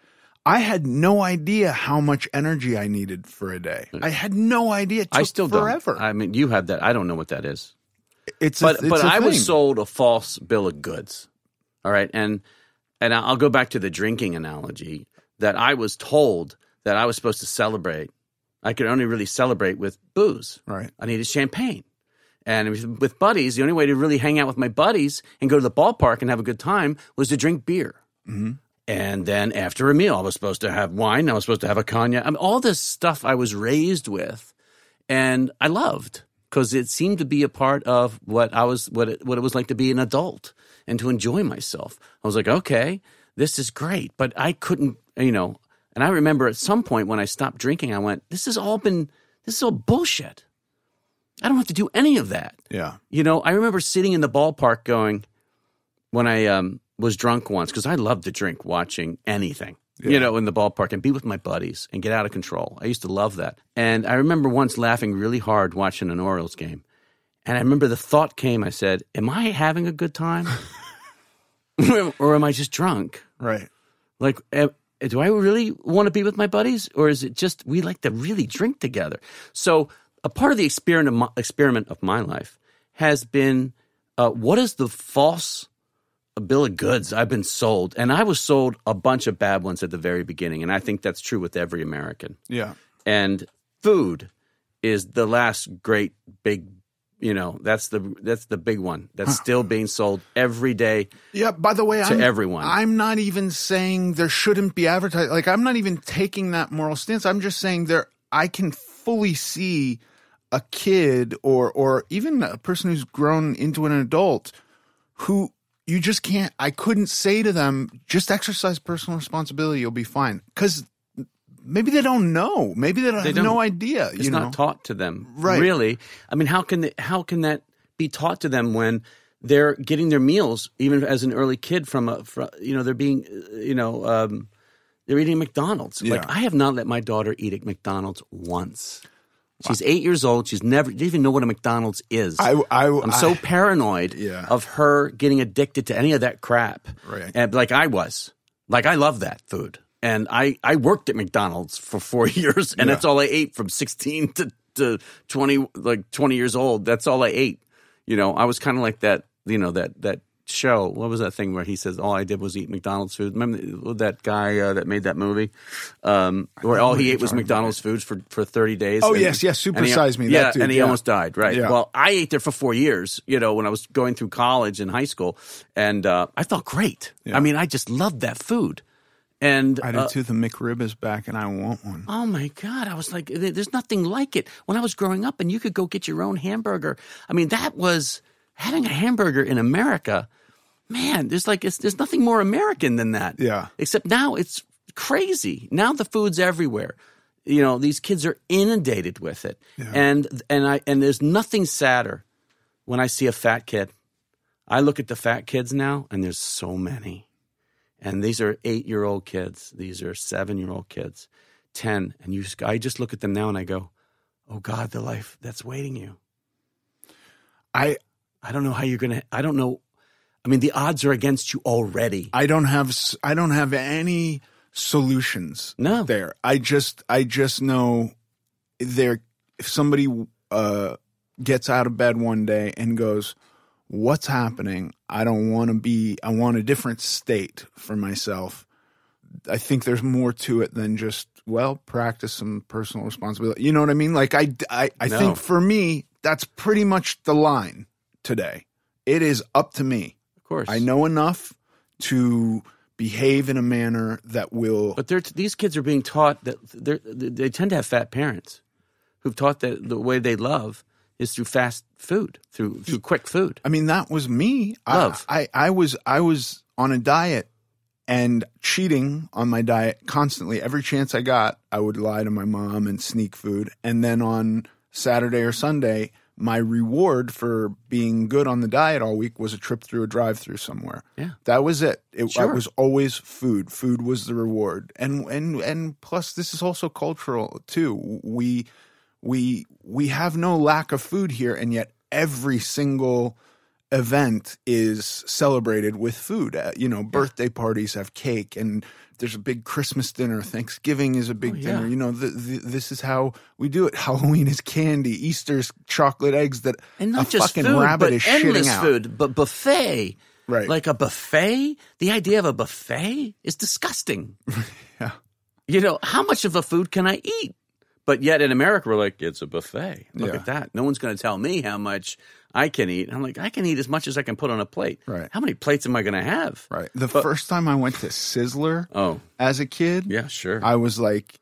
i had no idea how much energy i needed for a day i had no idea I still forever don't. I mean, you have that. I don't know what that is. It's but a, it's but I was sold a false bill of goods. All right, and and I'll go back to the drinking analogy that I was told that I was supposed to celebrate. I could only really celebrate with booze. right I needed champagne. And with- with buddies, the only way to really hang out with my buddies and go to the ballpark and have a good time was to drink beer. Mm-hmm. And then after a meal, I was supposed to have wine. I was supposed to have a cognac. I mean, all this stuff I was raised with, and I loved because it seemed to be a part of what I was, what it, what it was like to be an adult and to enjoy myself. I was like, okay, this is great, but I couldn't, you know. And I remember at some point when I stopped drinking, I went, this has all been, this is all bullshit. I don't have to do any of that. yeah You know, I remember sitting in the ballpark going when I um, was drunk once because I love to drink watching anything. You know, in the ballpark and be with my buddies and get out of control. I used to love that. And I remember once laughing really hard watching an Orioles game. And I remember the thought came, I said, Am I having a good time? or am I just drunk? right Like, eh, do I really want to be with my buddies, or is it just we like to really drink together? So, a part of the experiment of my, experiment of my life has been uh, what is the false bill of goods I've been sold, and I was sold a bunch of bad ones at the very beginning, and I think that's true with every American. yeah And food is the last great big. You know that's the that's the big one that's still being sold every day. Yeah, by the way, to I'm, everyone. I'm not even saying there shouldn't be advertising. Like, I'm not even taking that moral stance. I'm just saying there, I can fully see a kid or, or even a person who's grown into an adult who you just can't, I couldn't say to them, just exercise personal responsibility. You'll be fine. Cause maybe they don't know. Maybe they, don't have don't. no idea. It's you know? not taught to them, Right. Really, I mean, how can they, how can that be taught to them when they're getting their meals, even as an early kid, from a, from, you know, they're being, you know, um, they're eating McDonald's. Like I have not let my daughter eat at McDonald's once. She's eight years old. She's never didn't even know what a McDonald's is. I, I, I'm so I- paranoid Yeah. of her getting addicted to any of that crap. Right. And like I was. Like I love that food. And I, I worked at McDonald's for four years and Yeah. that's all I ate from 16 to, to 20, like 20 years old. That's all I ate. You know, I was kind of like that, you know, that, that show. What was that thing where he says all I did was eat McDonald's food? Remember that guy uh, that made that movie? Um, where all he ate was McDonald's foods for, for 30 days. Oh, And- yes, yes, Supersize Me, that Yeah. dude, and he yeah. almost died. Right. Yeah. Well, I ate there for four years, you know, when I was going through college and high school, and uh, I felt great. Yeah. I mean, I just loved that food. And I did uh, too. The McRib is back, and I want one. oh my god, I was like, there's nothing like it. When I was growing up, and you could go get your own hamburger. I mean, that was having a hamburger in America. Man, there's like it's, there's nothing more American than that. Yeah. Except now it's crazy. Now the food's everywhere. You know, these kids are inundated with it. Yeah. And and I and there's nothing sadder when I see a fat kid. I look at the fat kids now and there's so many. And these are 8-year-old kids. These are 7-year-old kids. 10 and you I just look at them now and I go, "Oh god, the life that's waiting you." I I don't know how you're going to I don't know I mean, the odds are against you already. I don't have I don't have any solutions No. there. I just I just know there if somebody uh gets out of bed one day and goes what's happening? I don't want to be I want a different state for myself. I think there's more to it than just well, practice some personal responsibility. You know what I mean? Like I I, I No. think for me that's pretty much the line today. It is up to me. Of course. I know enough to behave in a manner that will. But they're, these kids are being taught that they're, they tend to have fat parents who've taught that the way they love is through fast food, through through quick food. I mean, that was me. I- Love. I, I, was I was on a diet and cheating on my diet constantly. Every chance I got, I would lie to my mom and sneak food. And then on Saturday or Sunday, my reward for being good on the diet all week was a trip through a drive-through somewhere. Yeah. That was it. It, Sure. it was always food. Food was the reward. And and and plus this is also cultural too. We we we have no lack of food here and yet every single event is celebrated with food. Uh, you know, birthday parties have cake and there's a big Christmas dinner. Thanksgiving is a big Oh, yeah. dinner. You know, th th this is how we do it. Halloween is candy. Easter's chocolate eggs that And not just fucking food, rabbit but is endless shitting out. food, but buffet. Right. Like a buffet? The idea of a buffet is disgusting. Yeah. You know, how much of a food can I eat? But yet in America, we're like, it's a buffet. Look Yeah. at that. No one's going to tell me how much I can eat. I'm like, I can eat as much as I can put on a plate. Right. How many plates am I going to have? Right. The first time I went to Sizzler Oh, as a kid, yeah, sure. I was like,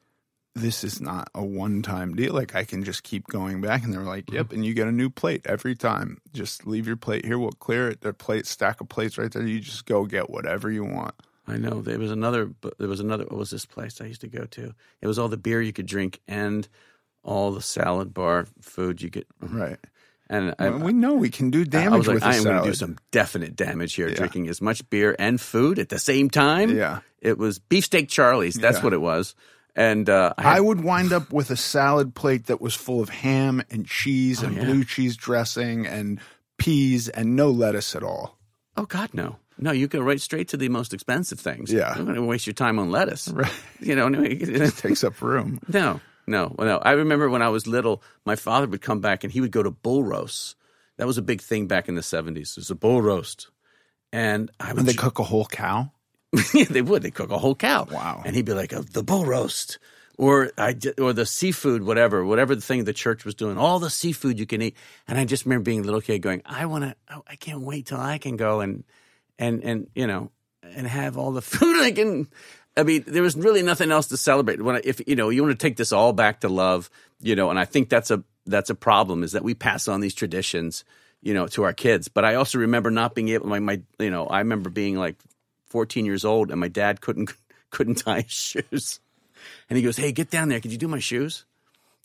this is not a one time deal. Like, I can just keep going back. And they're like, yep. Mm-hmm. And you get a new plate every time. Just leave your plate here. We'll clear it. Their plate, stack of plates right there. You just go get whatever you want. I know there was another. There was another. What was this place I used to go to? It was all the beer you could drink and all the salad bar food you could. Right. And I, Well, we know we can do damage I was like, I am going to do some definite damage here, drinking as much beer and food at the same time. Yeah. it was beefsteak Charlie's. That's Yeah. what it was. And uh, I, I would wind up with a salad plate that was full of ham and cheese and Oh, yeah. blue cheese dressing and peas and no lettuce at all. oh God, no, no, you go right straight to the most expensive things. Yeah. I'm going to waste your time on lettuce. Right. You know, it Takes up room. No, no, no. I remember when I was little, my father would come back and he would go to bull roasts. That was a big thing back in the seventies. It was a bull roast, and I would. And they cook a whole cow. yeah, they would. They cook a whole cow. Wow. And he'd be like, oh, the bull roast, or I, di- or the seafood, whatever, whatever the thing the church was doing, all the seafood you can eat. And I just remember being a little kid going, I want to, oh, I can't wait till I can go and, and, and you know, and have all the food I can. I mean, there was really nothing else to celebrate. When I, if you know, you want to take this all back to love, you know, and I think that's a that's a problem is that we pass on these traditions, you know, to our kids. But I also remember not being able, my, my you know, I remember being like 14 years old and my dad couldn't couldn't tie his shoes. And he goes, "Hey, get down there. Could you do my shoes?"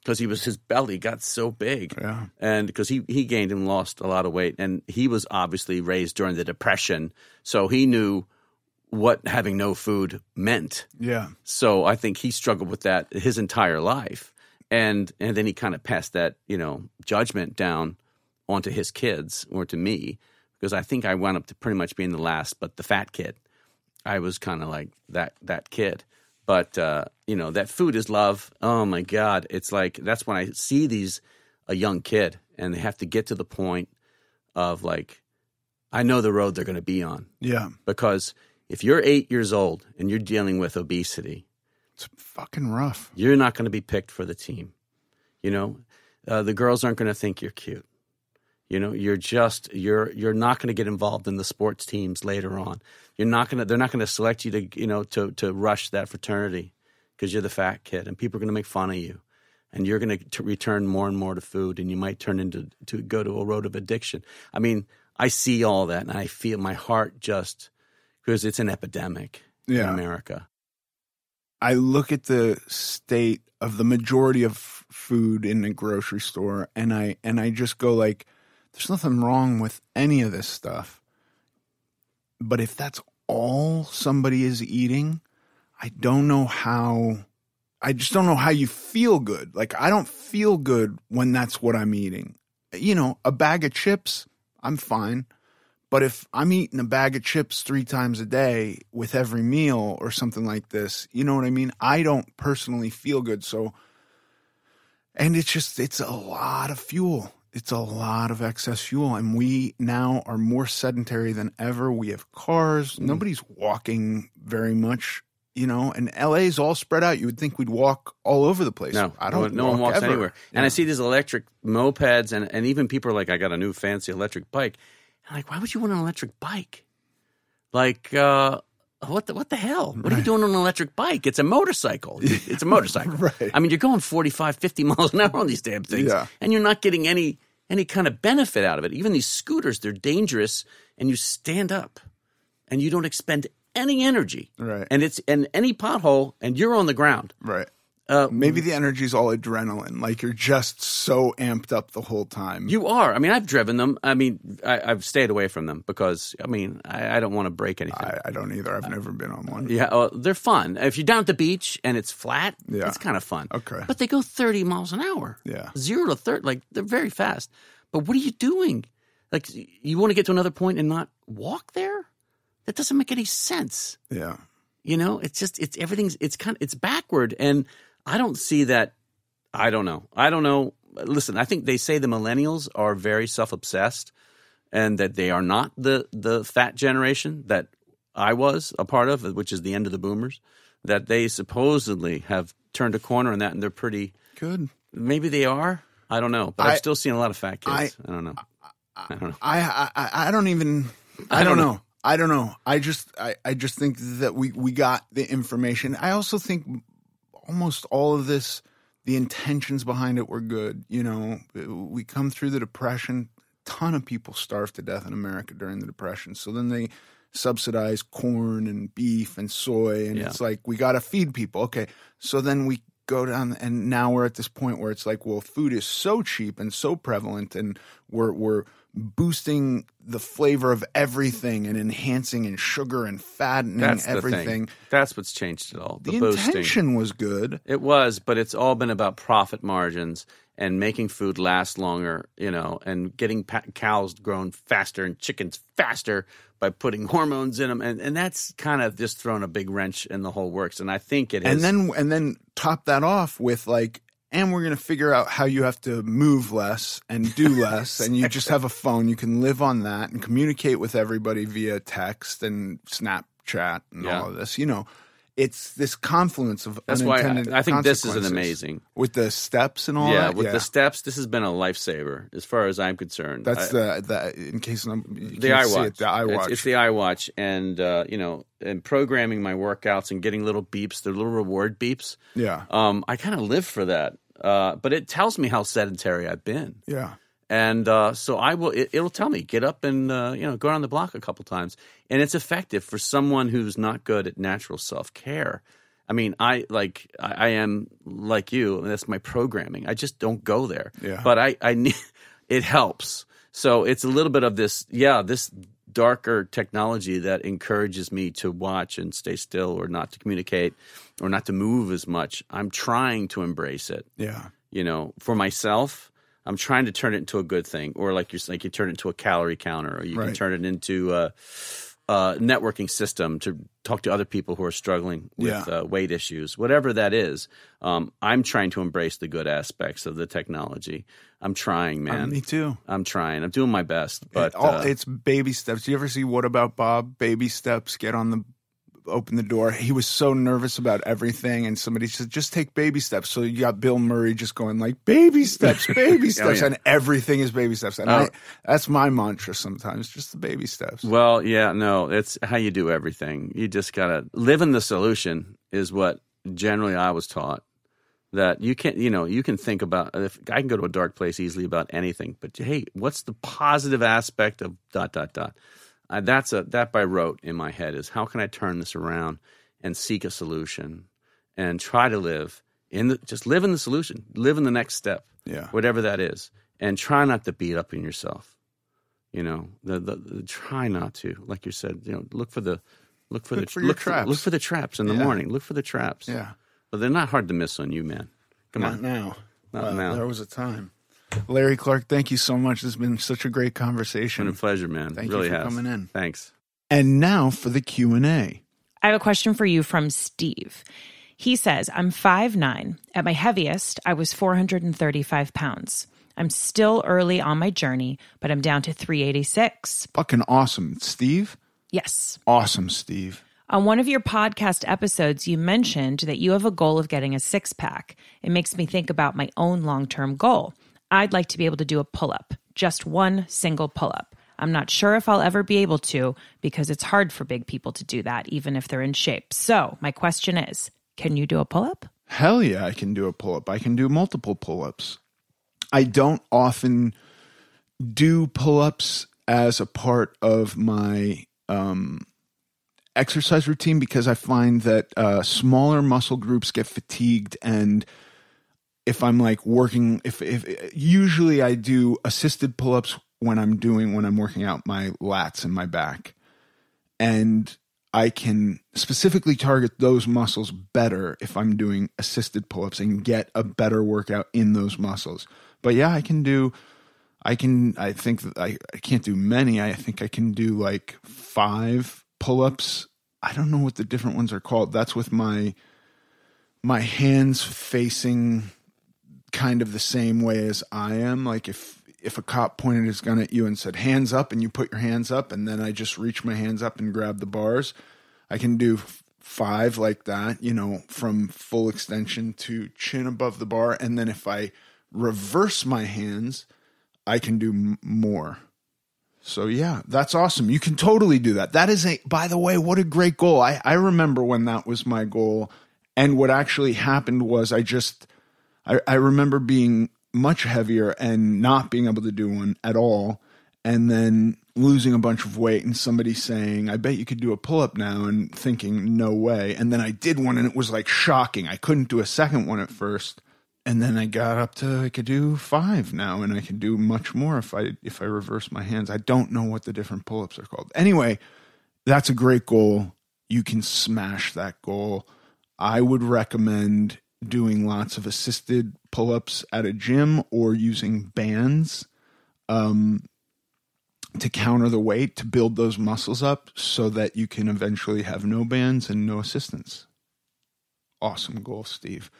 Because he was his belly got so big, Yeah. and because he he gained and lost a lot of weight, and he was obviously raised during the depression, so he knew what having no food meant. Yeah. So I think he struggled with that his entire life. and and then he kind of passed that you know judgment down onto his kids or to me because I think I wound up to pretty much being the last, but the fat kid. I was kind of like that that kid. But uh, you know that food is love. Oh my God! It's like that's when I see these a young kid and they have to get to the point of like, I know the road they're going to be on Yeah. because if you're eight years old and you're dealing with obesity, It's fucking rough. you're not going to be picked for the team. You know, uh, the girls aren't going to think you're cute. You know, you're just you're you're not going to get involved in the sports teams later on. You're not going to they're not going to select you to you know to to rush that fraternity because you're the fat kid and people are going to make fun of you. And you're going to return more and more to food, and you might turn into to go to a road of addiction. I mean, I see all that, and I feel my heart just because it's an epidemic in America. I look at the state of the majority of f- food in a grocery store and I and I just go like there's nothing wrong with any of this stuff. But if that's all somebody is eating, I don't know how I just don't know how you feel good. Like I don't feel good when that's what I'm eating. You know, a bag of chips, I'm fine. But if I'm eating a bag of chips three times a day with every meal or something like this, you know what I mean? I don't personally feel good. So, and it's just, it's a lot of fuel. It's a lot of excess fuel. And we now are more sedentary than ever. We have cars. Nobody's walking very much, you know, and LA's all spread out. You would think we'd walk all over the place. No, I don't. No one walk walks ever. anywhere. And I see these electric mopeds, and, and even people are like, "I got a new fancy electric bike." I'm like, why would you want an electric bike? Like, uh, what the what the hell? What are you doing on an electric bike? It's a motorcycle. It's a motorcycle. Right. I mean, you're going 45, 50 miles an hour on these damn things, Yeah. and you're not getting any any kind of benefit out of it. Even these scooters, they're dangerous, and you stand up, and you don't expend any energy. Right. And it's in any pothole, and you're on the ground. Right. Uh, Maybe the energy's all adrenaline. Like you're just so amped up the whole time. You are. I mean, I've driven them. I mean, I, I've stayed away from them because, I mean, I, I don't want to break anything. I, I don't either. I've never been on one. yeah, uh, they're fun. If you're down at the beach and it's flat, Yeah. it's kind of fun. Okay. But they go 30 miles an hour. Yeah. Zero to 30. Like, they're very fast. But what are you doing? Like, you want to get to another point and not walk there? That doesn't make any sense. Yeah. You know, it's just, it's everything's, it's kind of, it's backward. And I don't see that. I don't know. I don't know. Listen, I think they say the millennials are very self obsessed and that they are not the, the fat generation that I was a part of, which is the end of the boomers, that they supposedly have turned a corner on that and they're pretty, Good. maybe they are. I don't know. But I, I- have still seen a lot of fat kids. I- I, don't know. I don't know. I, I I- I don't even. I, I don't don't know. know. I don't know. I just I, I just think that we we got the information. I also think almost all of this, the intentions behind it were good. You know, we come through the depression. Ton of people starved to death in America during the depression. So then they subsidize corn and beef and soy, and Yeah. it's like we got to feed people. Okay, so then we go down, and now we're at this point where it's like, well, food is so cheap and so prevalent, and we're we're boosting the flavor of everything and enhancing and sugar and fattening That's everything. thing. That's what's changed it all. The, The boasting. intention was good. It was, but it's all been about profit margins and making food last longer, you know, and getting pa- cows grown faster and chickens faster by putting hormones in them, and and that's kind of just thrown a big wrench in the whole works. And I think it is. and then and then top that off with like and we're going to figure out how you have to move less and do less and you just have a phone you can live on that and communicate with everybody via text and snapchat and Yeah. all of this you know it's this confluence of that's why I, I think this is an amazing. with the steps and all yeah, that with yeah the steps, this has been a lifesaver as far as I'm concerned. that's I- the the in case I'm, you the iWatch. it, the iWatch It's, it's the iWatch, and uh, you know, and programming my workouts and getting little beeps, the little reward beeps. yeah Um, I kind of live for that. Uh, but it tells me how sedentary I've been, yeah and uh, so I will. It, it'll tell me get up and uh, you know go around the block a couple times, and it's effective for someone who's not good at natural self care. I mean, I like I, I am like you. and That's my programming. I just don't go there. Yeah. But I I need it helps. So it's a little bit of this. Yeah, this darker technology that encourages me to watch and stay still or not to communicate or not to move as much. I'm trying to embrace it yeah you know, for myself, I'm trying to turn it into a good thing, or like you're like you turn it into a calorie counter, or you can turn it into a, a networking system to talk to other people who are struggling with Yeah. uh, weight issues, whatever that is. Um, I'm trying to embrace the good aspects of the technology. I'm trying, man. me too. I'm trying. I'm doing my best, but It- all, uh, it's baby steps. You ever see What About Bob? Baby steps. Get on the open the door. He was so nervous about everything, and somebody said, "Just take baby steps." So you got Bill Murray just going like baby steps, baby oh, steps, yeah. and everything is baby steps. And Oh. I, that's my mantra sometimes, just the baby steps. Well, yeah, no, it's how you do everything. You just gotta live in the solution is what generally I was taught. That you can, you know, you can think about. If I can go to a dark place easily about anything, but hey, what's the positive aspect of dot dot dot? That's a that by rote in my head is how can I turn this around and seek a solution and try to live in the just live in the solution, live in the next step, Yeah. whatever that is, and try not to beat up on yourself. You know, the, the, the try not to, like you said, you know, look for the look for Look the for look traps. look for the traps in the Yeah. morning. Look for the traps. Yeah. but they're not hard to miss on you, man. Come Not on, now. Not Well, now. There was a time. Larry Clarke, thank you so much. This has been such a great conversation. been a conversation. pleasure, man. Thank you for has. coming in. Thanks. And now for the Q and A. I have a question for you from Steve. He says, I'm 5'9. At my heaviest, I was 435 pounds. I'm still early on my journey, but I'm down to 386. Fucking awesome, Steve. Yes. Awesome, Steve. On one of your podcast episodes, you mentioned that you have a goal of getting a six pack. It makes me think about my own long term goal. I'd like to be able to do a pull up, just one single pull up. I'm not sure if I'll ever be able to because it's hard for big people to do that, even if they're in shape. So, my question is can you do a pull up? Hell yeah, I can do a pull up. I can do multiple pull ups. I don't often do pull ups as a part of my um, exercise routine because I find that uh, smaller muscle groups get fatigued and if I'm like working if if usually I do assisted pull-ups when I'm doing when I'm working out my lats and my back and I can specifically target those muscles better if I'm doing assisted pull-ups and get a better workout in those muscles. But yeah, I can do I can I think that I, I can't do many. I think I can do like 5 pull-ups. I don't know what the different ones are called. That's with my my hands facing kind of the same way as I am. Like if if a cop pointed his gun at you and said hands up and you put your hands up and then I just reach my hands up and grab the bars, I can do five like that, you know, from full extension to chin above the bar and then if I reverse my hands, I can do m- more. So yeah, that's awesome. You can totally do that. That is a by the way, what a great goal. I I remember when that was my goal and what actually happened was I just I, I remember being much heavier and not being able to do one at all and then losing a bunch of weight and somebody saying, I bet you could do a pull up now and thinking, no way. And then I did one and it was like shocking. I couldn't do a second one at first. And then I got up to I could do five now and I can do much more if I if I reverse my hands. I don't know what the different pull ups are called. Anyway, that's a great goal. You can smash that goal. I would recommend doing lots of assisted pull ups at a gym or using bands um, to counter the weight to build those muscles up so that you can eventually have no bands and no assistance. Awesome goal, Steve.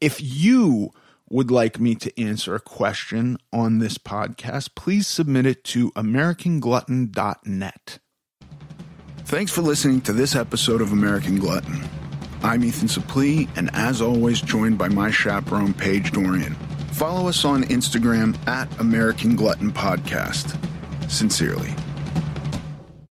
If you would like me to answer a question on this podcast, please submit it to AmericanGlutton.net. Thanks for listening to this episode of American Glutton. I'm Ethan Suplee, and as always, joined by my chaperone, Paige Dorian. Follow us on Instagram at American Glutton Podcast. Sincerely.